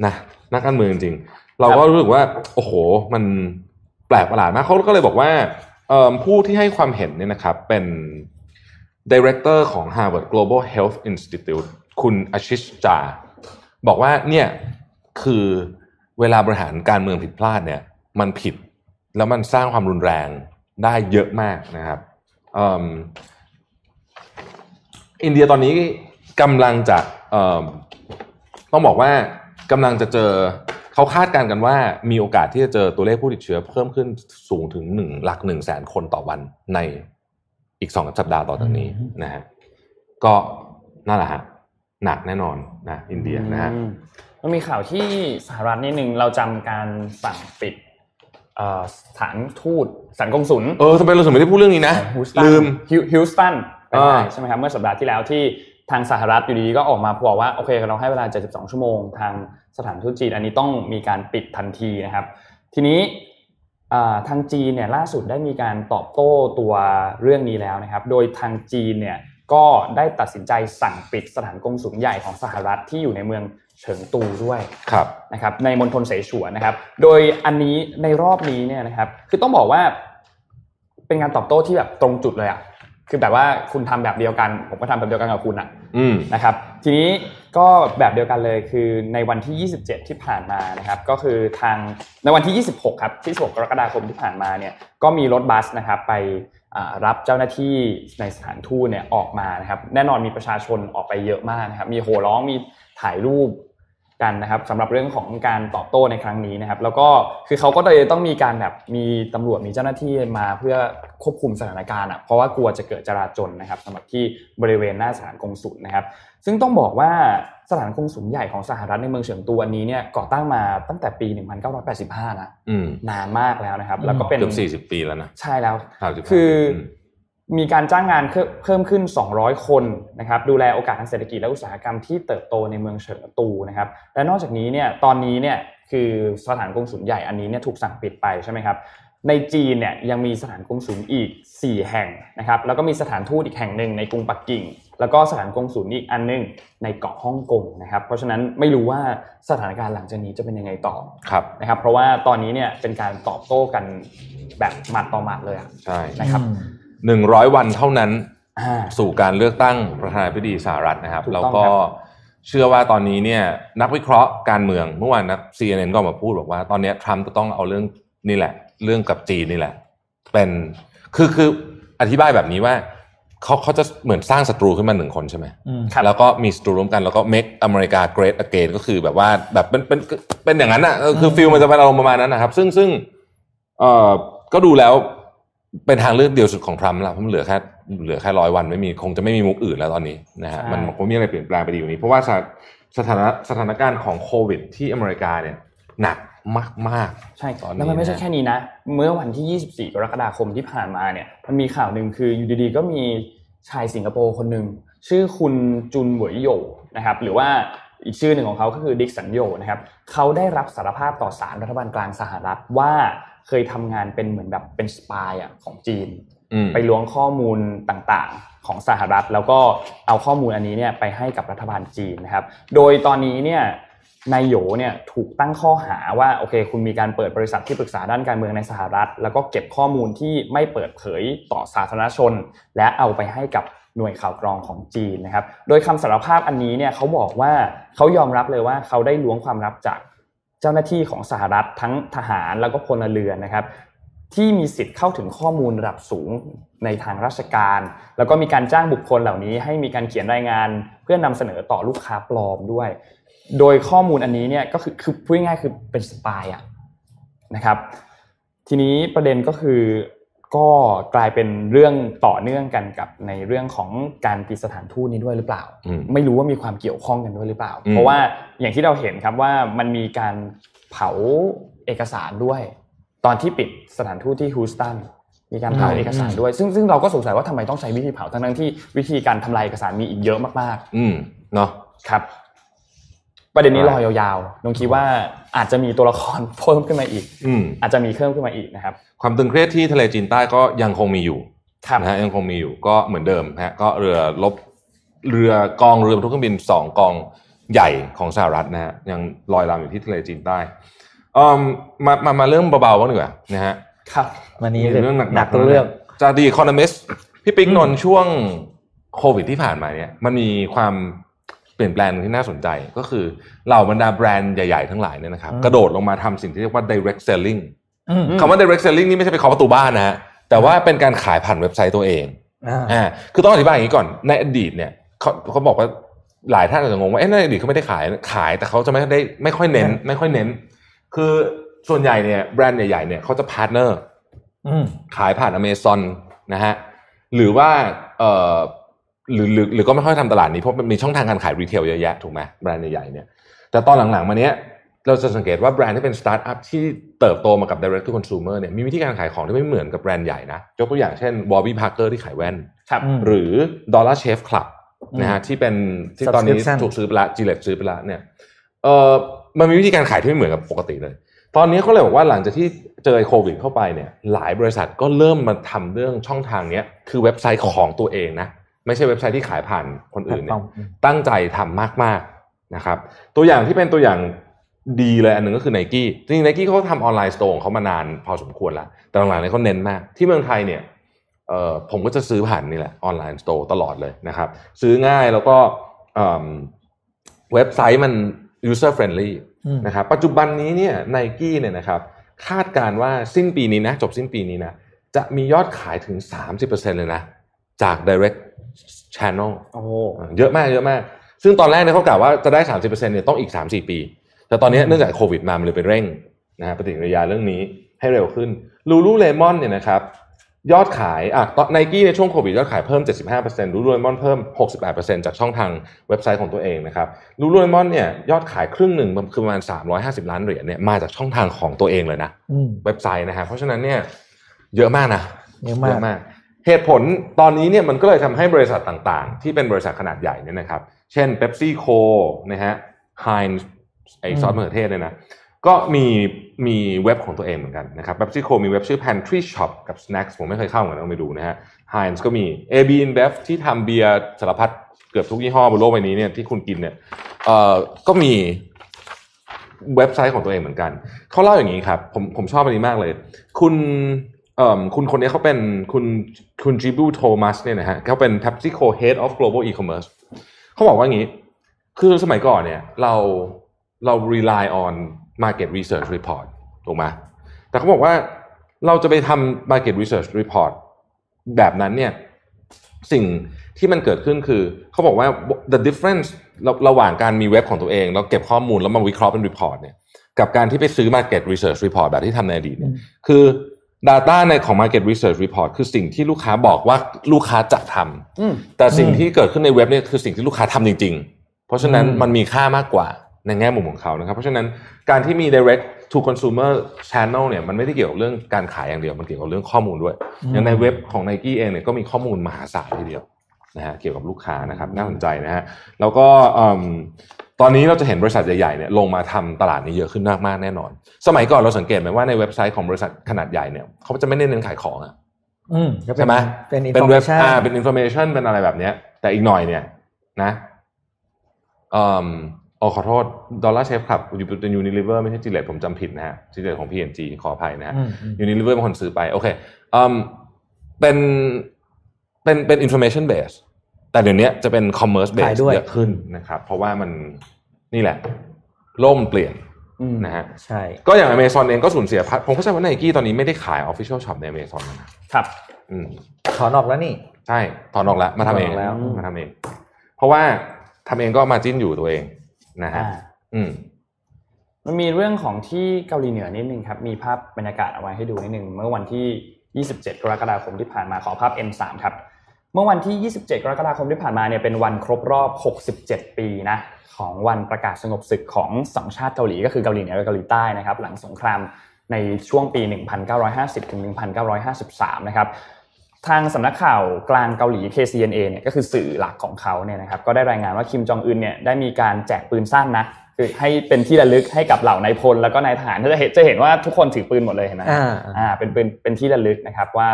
นะนักการเมืองจริงๆเราก็รู้สึกว่า โอ้โห มันแปลกประหลาดมากเขาก็เลยบอกว่าเอิ่มผู้ที่ให้ความเห็นเนี่ยนะครับเป็น Director ของ Harvard Global Health Institute คุณอาชิชจา บอกว่าเนี่ยคือเวลาบริหารการเมืองผิดพลาดเนี่ย มันผิดแล้วมันสร้างความรุนแรงได้เยอะมากนะครับอินเดียตอนนี้กำลังจะต้องบอกว่ากำลังจะเจอเขาคาดการณ์กันว่ามีโอกาสที่จะเจอตัวเลขผู้ติดเชื้อเพิ่มขึ้นสูงถึงหนึ่งหลักหนึ่งแสนคนต่อวันในอีกสองสัปดาห์ต่อจากนี้นะฮะก็นั่นแหละฮะ หนักแน่นอนนะอินเดียนะฮะอืมมันมีข่าวที่สหรัฐนิดหนึ่งเราจำการสั่งปิดเอ่อสถานทูตสถานกงสุลเออทำไมเราถึงไม่ได้พูดเรื่องนี้นะฮิวสตันลืมฮิวสตันเป็นไงอ่าใช่ไหมครับเมื่อสัปดาห์ที่แล้วที่ทางสหรัฐอยู่ดีๆก็ออกมาบอกว่าโอเคเราให้เวลา 72 ชั่วโมง ทางสถานทูตจีน อันนี้ต้องมีการปิดทันทีนะครับ ทีนี้อ่าทางจีนเนี่ยล่าสุดได้มีการตอบโต้ตัวเรื่องนี้แล้วนะครับ โดยทางจีนเนี่ย ก็ได้ตัดสินใจสั่งปิดสถานกงสุลใหญ่ของสหรัฐที่อยู่ในเมืองเฉิงตูด้วยครับนะครับ ในมณฑลเสฉวนนะครับ โดยอันนี้ในรอบนี้เนี่ยนะครับ คือต้องบอกว่า เป็นการตอบโต้ที่แบบตรงจุดเลยอะคือแบบว่าคุณทำแบบเดียวกัน ผมก็ทำแบบเดียวกันกับคุณอะอืมนะครับ ทีนี้ก็แบบเดียวกันเลยคือในวันที่ 27 ที่ผ่านมานะครับ ก็คือทางในวันที่ 26 ครับที่16กรกฎาคมที่ผ่านมาเนี่ย ก็มีรถบัสนะครับ ไปอ่า รับเจ้าหน้าที่ในสถานทูตเนี่ยออกมานะครับ แน่นอนมีประชาชนออกไปเยอะมากนะครับ มีโห่ร้องมีถ่ายรูปกันนะครับสำหรับเรื่องของการตอบโต้ในครั้งนี้นะครับ แล้วก็คือเขาก็เลยต้องมีการแบบมีตำรวจมีเจ้าหน้าที่มาเพื่อควบคุมสถานการณ์อะเพราะว่ากลัวจะเกิดจราจนนะครับสำหรับที่บริเวณหน้าสถานกงสุลนะครับ ซึ่งต้องบอกว่า สถานกงสุลใหญ่ของสหรัฐในเมืองเฉิงตูอันนี้เนี่ยก่อตั้งมาตั้งแต่ปี 1985 นะอืมนานมากแล้วนะครับ แล้วก็เป็นเกือบสี่สิบ40 ปีแล้วนะใช่แล้ว35คืออมมีการจ้างงานเพิ่มเพิ่มขึ้น 200 คนนะครับดูแลโอกาสทางเศรษฐกิจและอุตสาหกรรมที่เติบโตในเมืองเฉิงตูนะครับและนอกจากนี้เนี่ยตอนนี้เนี่ยคือสถานกงสุลใหญ่อันนี้เนี่ยถูกสั่งปิดไปใช่ไหมครับในจีนเนี่ยยังมีสถานกงสุลอีก 4 แห่งนะครับแล้วก็มีสถานทูตอีกแห่งหนึ่งในกรุงปักกิ่ง แล้วก็สถานกงสุลอีกอันหนึงในเกาะฮ่องกงนะครับ เพราะฉะนั้นไม่รู้ว่าสถานการณ์หลังจากนี้จะเป็นยังไงต่อครับนะครับ เพราะว่าตอนนี้เนี่ยเป็นการตอบโต้กันแบบหมัดต่อหมัดเลยอะใช่นะครับหนึ่งร้อยวันเท่านั้นอ่าสู่การเลือกตั้งประธานาธิบดีสหรัฐนะครับถูกแล้วต้องก็ครับเชื่อว่าตอนนี้เนี่ยนักวิเคราะห์การเมืองเมื่อวานนัก CNN ก็ออกมาพูดบอกว่า ตอนนี้ทรัมป์จะต้องเอาเรื่องนี่แหละ เรื่องกับจีนนี่แหละ เป็นคือคืออธิบายแบบนี้ว่า เขาเขาจะเหมือนสร้างศัตรูขึ้นมาหนึ่งคนใช่ไหมอืมครับแล้วก็มีศัตรูร่วมกันแล้วก็ make America great again ก็คือแบบว่าแบบเป็นเป็นเป็นอย่างนั้นอะเออคือฟิลมันจะเป็นอารมณ์ประมาณนั้นนะครับ ซึ่งซึ่งเอ่อก็ดูแล้วเป็นทางเลือกเดียวสุดของทรัมป์ละเพราะมันเหลือแค่เหลือแค่ร้อยวันไม่มีคงจะไม่มีมุกอื่นแล้วตอนนี้นะฮะใช่มันคงมีอะไรเปลี่ยนแปลงไปดีกว่านี้ เพราะว่าสถสถานะสถานการณ์ของโควิด ที่อเมริกาเนี่ยหนักมากใช่ตอนนี้แล้วมันไม่ใช่นะแค่นี้นะ เมื่อวันที่ 24 กรกฎาคมที่ผ่านมาเนี่ย มันมีข่าวหนึ่งคืออยู่ดีๆก็มี ชายสิงคโปร์คนหนึ่งชื่อคุณจุนเหวยโยนะครับหรือว่าอีกชื่อหนึ่งของเขาก็คือดิกสันโยนะครับเขาได้รับสารภาพต่อศาลรัฐบาลกลางสหรัฐว่าเคยทำงานเป็นเหมือนแบบเป็นสปายอะของจีนๆอืมไปล้วงข้อมูลต่างๆของสหรัฐ แล้วก็เอาข้อมูลอันนี้เนี่ยไปให้กับรัฐบาลจีนนะครับ โดยตอนนี้เนี่ย นายโหยเนี่ยถูกตั้งข้อหาว่าโอเค คุณมีการเปิดบริษัทที่ปรึกษาด้านการเมืองในสหรัฐ แล้วก็เก็บข้อมูลที่ไม่เปิดเผยต่อสาธารณชน และเอาไปให้กับหน่วยข่าวกรองของจีนนะครับ โดยคำสารภาพอันนี้เนี่ยเขาบอกว่าเขายอมรับเลยว่าเขาได้ล้วงความลับจากเจ้าหน้าที่ของสหรัฐทั้งทหารแล้วก็พลเรือนนะครับที่มีสิทธิ์เข้าถึงข้อมูลระดับสูงในทางราชการ แล้วก็มีการจ้างบุคคลเหล่านี้ให้มีการเขียนรายงาน เพื่อนำเสนอต่อลูกค้าปลอมด้วย โดยข้อมูลอันนี้เนี่ยก็คือคือพูดง่ายๆคือเป็นสปายอะนะครับ ทีนี้ประเด็นก็คือก็กลายเป็นเรื่องต่อเนื่องกันกับในเรื่องของการปิดสถานทูตนี้ด้วยหรือเปล่าอืมไม่รู้ว่ามีความเกี่ยวข้องกันด้วยหรือเปล่าอืมเพราะว่าอย่างที่เราเห็นครับว่ามันมีการเผาเอกสารด้วย ตอนที่ปิดสถานทูตที่ฮูสตันมีการเผาอืมเอกสารด้วย ซึ่งซึ่งเราก็สงสัยว่าทำไมต้องใช้วิธีเผาทั้งๆที่วิธีการทำลายเอกสารมีอีกเยอะมากอืมเนาะๆครับ ประเด็นนี้ใช่รอยาวๆน้องคิดว่าอาจจะมีตัวละครเพิ่มขึ้นมาอีกอืมอาจจะมีเพิ่มขึ้นมาอีกนะครับ ความตึงเครียดที่ทะเลจีนใต้ก็ยังคงมีอยู่ครับนะฮะยังคงมีอยู่ก็เหมือนเดิมนะฮะก็เรือลบเรือกองเรือบรรทุกเครื่องบินสองกองใหญ่ของสหรัฐนะฮะยังลอยลำอยู่ที่ทะเลจีนใต้เอ่อมามามาเรื่องเบาๆบ้างดีกว่านะฮะครับวันนี้มีเรื่องหนักๆหนักเรื่องจากดีคอนมิสพี่ปิ๊กอืมนนท์ช่วงโควิดที่ผ่านมาเนี่ยมันมีความ เปลี่ยนแปลงที่น่าสนใจก็คือเหล่าบรรดาแบรนด์ใหญ่ๆทั้งหลายเนี่ยนะครับกระโดดลงมาทำสิ่งที่เรียกว่า direct selling อืมคำว่า direct selling นี่ไม่ใช่ไปเคาะประตูบ้านนะฮะแต่ว่าเป็นการขายผ่านเว็บไซต์ตัวเองอ่าอ่าคือต้องอธิบายอย่างนี้ก่อนในอดีตเนี่ยเขาเขาบอกว่าหลายท่านอาจจะงงว่าเอ๊ะในอดีตเขาไม่ได้ขายขายแต่เขาจะไม่ได้ไม่ค่อยเน้น ไม่ค่อยเน้น คือส่วนใหญ่เนี่ยแบรนด์ใหญ่ๆเนี่ยเขาจะ partner อืมขายผ่านอเมซอนนะฮะหรือว่าเอ่อ หรือหรือหรือก็ไม่ค่อยทำตลาดนี้เพราะมันมีช่องทางการขาย retail เยอะแยะถูกไหมแบรนด์ใหญ่ๆเนี่ยแต่ตอนหลังๆมาเนี้ยเราจะสังเกตว่าแบรนด์ที่เป็นสตาร์ทอัพที่เติบโตมากับ direct to consumer เนี่ยมีวิธีการขายของที่ไม่เหมือนกับแบรนด์ใหญ่นะยกตัวอย่างเช่น Warby Parker ที่ขายแว่นครับอืมหรือ Dollar Shave Club นะฮะที่เป็นที่ตอนนี้ Subscription ถูกซื้อไปละจีเลตซื้อไปละเนี่ยเออมันมีวิธีการขายที่ไม่เหมือนกับปกติเลย ตอนนี้เขาเลยบอกว่าหลังจากที่เจอโควิดเข้าไปเนี่ยหลายบริษัทก็เริ่มมาทำเรื่องช่องทางเนี้ยคือเว็บไซต์ของตัวเองนะ ไม่ใช่เว็บไซต์ที่ขายผ่านคนอื่นเนี่ยตั้งใจทำมากๆนะครับ ตัวอย่างที่เป็นตัวอย่างดีเลยอันหนึ่งก็คือไนกี้จริงๆไนกี้เขาทำ online store ของเขามานานพอสมควรแล้ว แต่หลังๆนี้เขาเน้นมาก ที่เมืองไทยเนี่ยเอ่อผมก็จะซื้อผ่านนี่แหละ online store ตลอดเลยนะครับ ซื้อง่ายแล้วก็เอิ่มเว็บไซต์มัน user friendly อืมนะครับปัจจุบันนี้เนี่ยไนกี้เนี่ยนะครับคาดการณ์ว่าสิ้นปีนี้นะจบสิ้นปีนี้นะจะมียอดขายถึง 30%เลยนะจาก direct channel โอ้เยอะมากเยอะมาก ซึ่งตอนแรกเนี่ยเขากล่าวว่าจะได้ 30%เนี่ยต้องอีก 3-4 ปี แต่ตอนนี้เนื่องจากโควิดมา มันเลยไปเร่งนะฮะปฏิกิริยาเรื่องนี้ให้เร็วขึ้นลูลูเลมอนเนี่ยนะครับยอดขายอะตอนไนกี้ในช่วงโควิดยอดขายเพิ่ม 75%ลูลูเลมอนเพิ่ม 68%จากช่องทางเว็บไซต์ของตัวเองนะครับลูลูเลมอนเนี่ยยอดขายครึ่งหนึ่งคือประมาณ 350 ล้านเหรียญเนี่ยมาจากช่องทางของตัวเองเลยนะอืมเว็บไซต์นะฮะเพราะฉะนั้นเนี่ยเยอะมากนะเยอะมากมาก เหตุผลตอนนี้เนี่ยมันก็เลยทำให้บริษัทต่างๆ ที่เป็นบริษัทขนาดใหญ่เนี่ยนะครับ เช่น PepsiCo นะฮะ Heinz ไอซอสมะเขือเทศเนี่ยนะก็มีมีเว็บของตัวเองเหมือนกันนะครับ PepsiCo มีเว็บชื่อ Pantry Shop กับ Snacks ผมไม่เคยเข้าเหมือนกันต้องไปดูนะฮะ Heinz ก็มี AB InBev ที่ทำเบียร์สารพัดเกือบทุกยี่ห้อบนโลกใบนี้เนี่ยที่คุณกินเนี่ยเอ่อก็มีเว็บไซต์ของตัวเองเหมือนกัน เขาเล่าอย่างนี้ครับ ผมผมชอบอันนี้มากเลย คุณ คุณคนนี้เขาเป็นคุณคุณจิบูโทมัสเนี่ยนะฮะเขาเป็น PepsiCo Head of Global E-commerce เขาบอกว่าอย่างนี้ คือสมัยก่อนเนี่ยเราเรา rely on market research report ถูกไหมแต่เขาบอกว่าเราจะไปทำ market research report แบบนั้นเนี่ยสิ่งที่มันเกิดขึ้นคือ เขาบอกว่า the difference ระระหว่างการมีเว็บของตัวเอง แล้วเก็บข้อมูลแล้วมาวิเคราะห์เป็น report เนี่ยกับการที่ไปซื้อ market research report แบบที่ทำในอดีตเนี่ยคือ Data ในของ Market Research Report คือสิ่งที่ลูกค้าบอกว่าลูกค้าจะทำอืมแต่สิ่งที่เกิดขึ้นในเว็บเนี่ยคือสิ่งที่ลูกค้าทำจริง ๆ เพราะฉะนั้นอืมมันมีค่ามากกว่าในแง่มุมของเขานะครับ เพราะฉะนั้นการที่มี direct to consumer channel เนี่ยมันไม่ได้เกี่ยวกับเรื่องการขายอย่างเดียว มันเกี่ยวกับเรื่องข้อมูลด้วย อย่างในเว็บของ n i กี้เองเนี่ยก็มีข้อมูลมหาศาลทีเดียวนะฮะเกี่ยวกับลูกค้านะครับน่าสนใจนะฮะแล้วก็อืม ตอนนี้เราจะเห็นบริษัทใหญ่ๆเนี่ยลงมาทำตลาดนี้เยอะขึ้นมากๆแน่นอน สมัยก่อนเราสังเกตไหมว่าในเว็บไซต์ของบริษัทขนาดใหญ่เนี่ยเขาจะไม่ได้เน้นขายของอะอืมก็เป็นใช่ไหมเป็นเป็นเว็บ information อ่าเป็ information เป็นอะไรแบบเนี้ย แต่อีกหน่อยเนี่ย นะเอ่ออ๋อขอโทษ Dollar Shave ครับอยู่เป็น Unilever ไม่ใช่ Gillette ผมจำผิดนะฮะ Gillette ของ P&G ขออภัยนะฮะอืมอืม Unilever เป็นคนซื้อไป โอเคอืมเป็นเป็นเป็น information base แต่เดี๋ยวนี้จะเป็น commerce base ขายด้วยเยอะขึ้นนะครับ เพราะว่ามันนี่แหละโลกมันเปลี่ยนอืมนะฮะใช่ก็อย่าง Amazon เองก็สูญเสียพัดผมเข้าใจว่าไนกี้ตอนนี้ไม่ได้ขาย Official Shop ใน Amazon แล้วนะครับอืมถอนออกแล้วนี่ ใช่ถอนออกแล้วมาทำเองถอนออกแล้วมาทำเอง เพราะว่าทำเองก็ margin อยู่ตัวเองนะฮะอ่าอืมมันมีเรื่องของที่เกาหลีเหนือนิดนึงครับ มีภาพบรรยากาศเอาไว้ให้ดูนิดนึง เมื่อวันที่ 27 กรกฎาคมที่ผ่านมาขอภาพ M3 ครับ เมื่อวันที่ 27 กรกฎาคมที่ผ่านมาเนี่ยเป็นวันครบรอบ 67 ปีนะของวันประกาศสงบศึกของสองชาติเกาหลีก็คือเกาหลีเหนือกับเกาหลีใต้นะครับหลังสงครามในช่วงปี 1950 ถึง 1953 นะครับทางสำนักข่าวกลางเกาหลี KCNA เนี่ยก็คือสื่อหลักของเขาเนี่ยนะครับก็ได้รายงานว่าคิมจองอึนเนี่ยได้มีการแจกปืนสั้นนะคือให้เป็นที่ระลึกให้กับเหล่านายพลแล้วก็นายทหารจะเห็นจะเห็นว่าทุกคนถือปืนหมดเลยเห็นไหมอ่าอ่าเป็นเป็นเป็นที่ระลึกนะครับว่า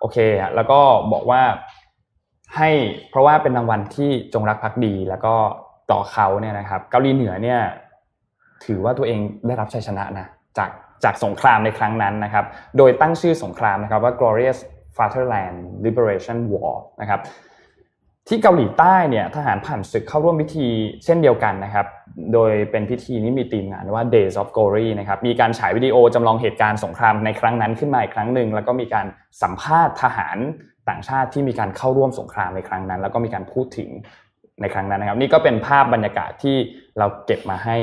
โอเคอะแล้วก็บอกว่า ให้เพราะว่าเป็นรางวัลที่จงรักภักดี แล้วก็ต่อเขาเนี่ยนะครับ เกาหลีเหนือเนี่ย ถือว่าตัวเองได้รับชัยชนะนะจากจากสงครามในครั้งนั้นนะครับ โดยตั้งชื่อสงครามนะครับว่า glorious fatherland liberation war นะครับที่เกาหลีใต้เนี่ยทหารผ่านศึกเข้าร่วมพิธีเช่นเดียวกันนะครับ โดยเป็นพิธีนี้มีธีมงานว่า Days of Glory นะครับมีการฉายวิดีโอจำลองเหตุการณ์สงครามในครั้งนั้นขึ้นมาอีกครั้งหนึ่งแล้วก็มีการสัมภาษณ์ทหาร ต่างชาติที่มีการเข้าร่วมสงครามในครั้งนั้น แล้วก็มีการพูดถึงในครั้งนั้นนะครับ นี่ก็เป็นภาพบรรยากาศที่เราเก็บมาให้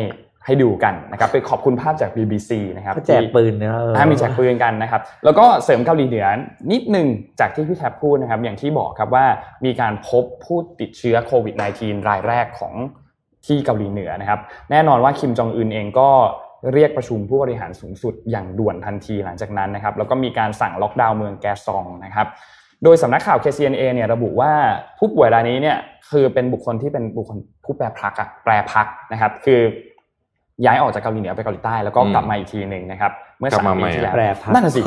ให้ดูกันนะครับไปขอบคุณภาพจาก BBC นะครับเขาแจกที่ปืนเนอะเอออ่ามีแจกปืนกันนะครับ แล้วก็เสริมเกาหลีเหนือนิดหนึ่งจากที่พี่แทบพูดนะครับ อย่างที่บอกครับว่ามีการพบผู้ติดเชื้อโควิด -19 รายแรกของที่เกาหลีเหนือนะครับ แน่นอนว่าคิมจองอึนเองก็เรียกประชุมผู้บริหารสูงสุดอย่างด่วนทันทีหลังจากนั้นนะครับ แล้วก็มีการสั่งล็อกดาวน์เมืองแกซองนะครับ โดยสำนักข่าว KCNA เนี่ยระบุว่าผู้ป่วยรายนี้เนี่ยคือเป็นบุคคลที่เป็นบุคคลผู้แปรพักอะแปรพักนะครับ คือย้ายออกจากเกาหลีเหนือไปเกาหลีใต้แล้วก็อืมกลับมาอีกทีหนึ่งนะครับ เมื่อกลัสาบมมาปีใหม่ที่แล้วแปรพักนั่นน่ะสิ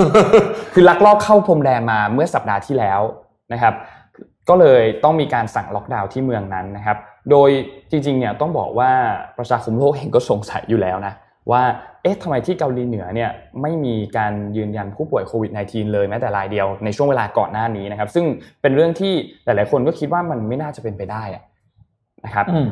คือลักลอบเข้าพรมแดนมาเมื่อสัปดาห์ที่แล้วนะครับ ก็เลยต้องมีการสั่งล็อกดาวน์ที่เมืองนั้นนะครับ โดยจริงๆเนี่ยต้องบอกว่าประชาคมโลกเองก็สงสัยอยู่แล้วนะ ว่าเอ๊ะทำไมที่เกาหลีเหนือเนี่ยไม่มีการยืนยันผู้ป่วยโควิด -19 เลยแม้แต่รายเดียวในช่วงเวลาก่อนหน้านี้นะครับ ซึ่งเป็นเรื่องที่หลาย ๆ คนก็คิดว่ามันไม่น่าจะเป็นไปได้อะนะครับอืม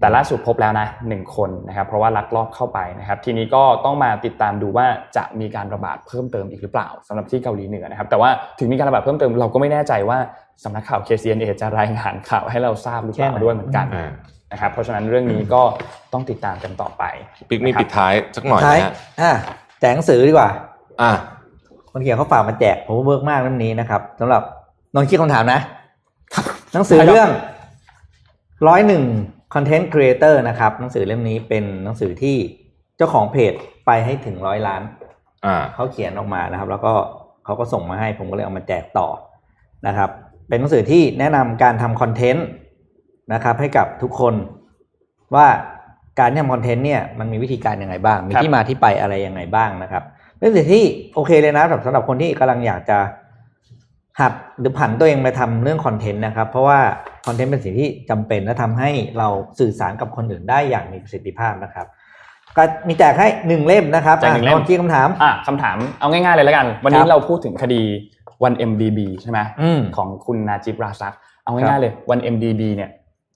แต่ล่าสุดพบแล้วนะหนึ่งคนนะครับเพราะว่าลักลอบเข้าไปนะครับ ทีนี้ก็ต้องมาติดตามดูว่าจะมีการระบาดเพิ่มเติมอีกหรือเปล่าสำหรับที่เกาหลีเหนือนะครับ แต่ว่าถึงมีการระบาดเพิ่มเติมเราก็ไม่แน่ใจว่าสำนักข่าว KCNA จะรายงานข่าวให้เราทราบหรือเปล่าแค่ไหนด้วยเหมือนกันอ่า นะครับเพราะฉะนั้นเรื่องนี้ก็ต้องติดตามกันต่อไปปิ๊กมีนะครับปิดท้ายสักหน่อยท้ายนะฮะอะแจกหนังสือดีกว่า อะคนเขียนเขาฝากมาแจกผมว่า work มากเรื่องนี้นะครับสำหรับน้องคิดคำถามนะหนังสือเรื่องร้อยหนึ่ง content creator นะครับหนังสือเล่มนี้เป็นหนังสือที่เจ้าของเพจไปให้ถึงร้อยล้านอ่าเขาเขียนออกมานะครับ แล้วก็เขาก็ส่งมาให้ผมก็เลยเอามาแจกต่อนะครับ เป็นหนังสือที่แนะนำการทำคอนเทนต์ นะครับ ให้กับทุกคนว่าการทำคอนเทนต์เนี่ยมันมีวิธีการยังไงบ้าง มีครับที่มาที่ไปอะไรยังไงบ้างนะครับเป็นสิ่งที่โอเคเลยนะสำหรับสำหรับคนที่กำลังอยากจะหัดหรือผันตัวเองไปทำเรื่องคอนเทนต์นะครับ เพราะว่าคอนเทนต์เป็นสิ่งที่จำเป็นและทำให้เราสื่อสารกับคนอื่นได้อย่างมีประสิทธิภาพนะครับ ก็มีแจกให้หนึ่งเล่มนะครับแจกหนึ่งเล่มอะที่คำถามอะคำถามเอาง่ายๆเลยแล้วกัน วันนี้ครับเราพูดถึงคดีวัน MDB ใช่ไหมอืมของคุณนาจิบราซัก เอาครัง่ายบๆเลยวัน MDB เนี่ย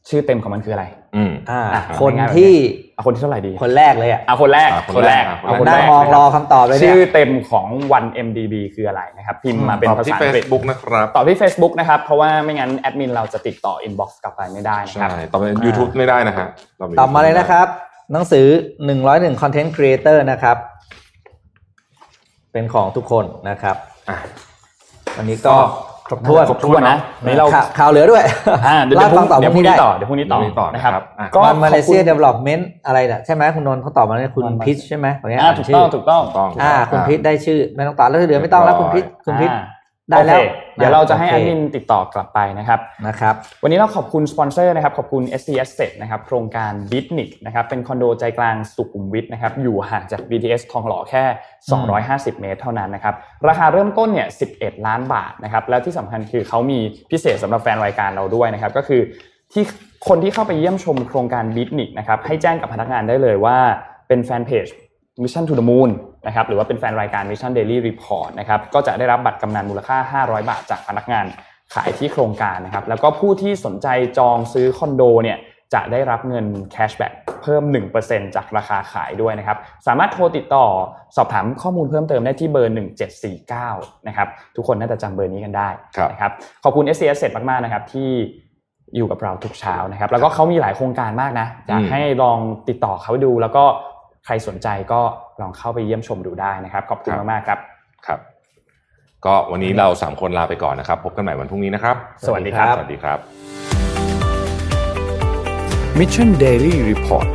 ชื่อเต็มของมันคืออะไรอืมอ่าอะคนง่ายๆที่เอาคนที่เท่าไหร่ดี คนแรกเลยอะเอาคนแรกอะคนแรกคนแรกเอาคนนั่แรงกมองนะครบอคำตอบเลยเนี่ยชื่อเต็มของวัน MDB คืออะไรนะครับ พิมพ์มาเป็นตอบภาที่ษาอังกฤษ Facebook นะครับตอบที่ Facebook นะครับ เพราะว่าไม่งั้นแอดมินเราจะติดต่อ inbox กลับไปไม่ได้นะคใช่รับต่อไป YouTube ไม่ได้นะฮะตอบมาเลยนะครับ หนังสือ 101 Content Creator นะครับ เป็นของทุกคนนะครับอะวันนี้ก็ ครบถ้วนครบถ้วนนะวันนี้เราข่วข่าวเหลือด้วยอ่าเดี๋ยวเล่าเดี๋ยวให้ฟังต่อเดี๋ยวพพรุ่รุ่งงนี้นี้ได้ต่อเดี๋ยวพรุ่งนี้ต่อเดี๋ยวพรุ่งนี้ต่อนะครับนะครับอะก็วันมาเลเซียขอบคุณ Development อะไรนะใช่ไหมคุณนนท์เขาตอบมาเนี่ยคุณวันพิชใช่ไหมขออนุญาตอ่าอ่านถูกชื่ต้อองถูกต้องถูกต้องอ่าคุณพิชได้ชื่อไม่ต้องตอบแล้วที่เหลือไม่ต้องแล้วคุณพิชคุณพิชอ่า ได้แล้วโอเคเดี๋ยวเราจะให้โอแอเคดมินติดต่อกลับไปนะครับนะครับ วันนี้เราขอบคุณสปอนเซอร์นะครับขอบคุณ SC Asset นะครับโครงการ b i t n i c นะครับเป็นคอนโดใจกลางสุขุมวิทนะครับอยู่ห่างจาก BTS ทองหล่อแค่ 250 เมตรเท่านั้นนะครับราคาเริ่มต้นเนี่ย 11 ล้านบาทนะครับแล้วที่สำคัญคือเขามีพิเศษสำหรับแฟนรายการเราด้วยนะครับก็คือที่คนที่เข้าไปเยี่ยมชมโครงการ b i t n i c นะครับให้แจ้งกับพนักงานได้เลยว่าเป็นแฟนเพจ Mission to the Moon นะครับหรือว่าเป็นแฟนรายการ Mission Daily Report นะครับก็จะได้รับบัตรกำนันมูลค่า 500 บาทจากพนักงานขายที่โครงการนะครับแล้วก็ผู้ที่สนใจจองซื้อคอนโดเนี่ยจะได้รับเงิน cashback เพิ่ม 1%จากราคาขายด้วยนะครับ สามารถโทรติดต่อสอบถามข้อมูลเพิ่มเติมได้ที่เบอร์ 1749 นะครับ ทุกคนน่าจะจำเบอร์นี้กันได้ครับนะครับ ขอบคุณ s c s เสร็จมาก ๆ นะครับ ที่อยู่กับเราทุกเช้านะครับ แล้วก็เขามีหลายโครงการมากนะ อยากให้ลองติดต่อเขาดู แล้วก็ ใครสนใจก็ลองเข้าไปเยี่ยมชมดูได้นะครับ ขอบคุณมากๆครับครับ ก็วันนี้เราสามคนลาไปก่อนนะครับ พบกันใหม่วันพรุ่งนี้นะครับ สวัสดีครับ สวัสดีครับ Mission Daily Report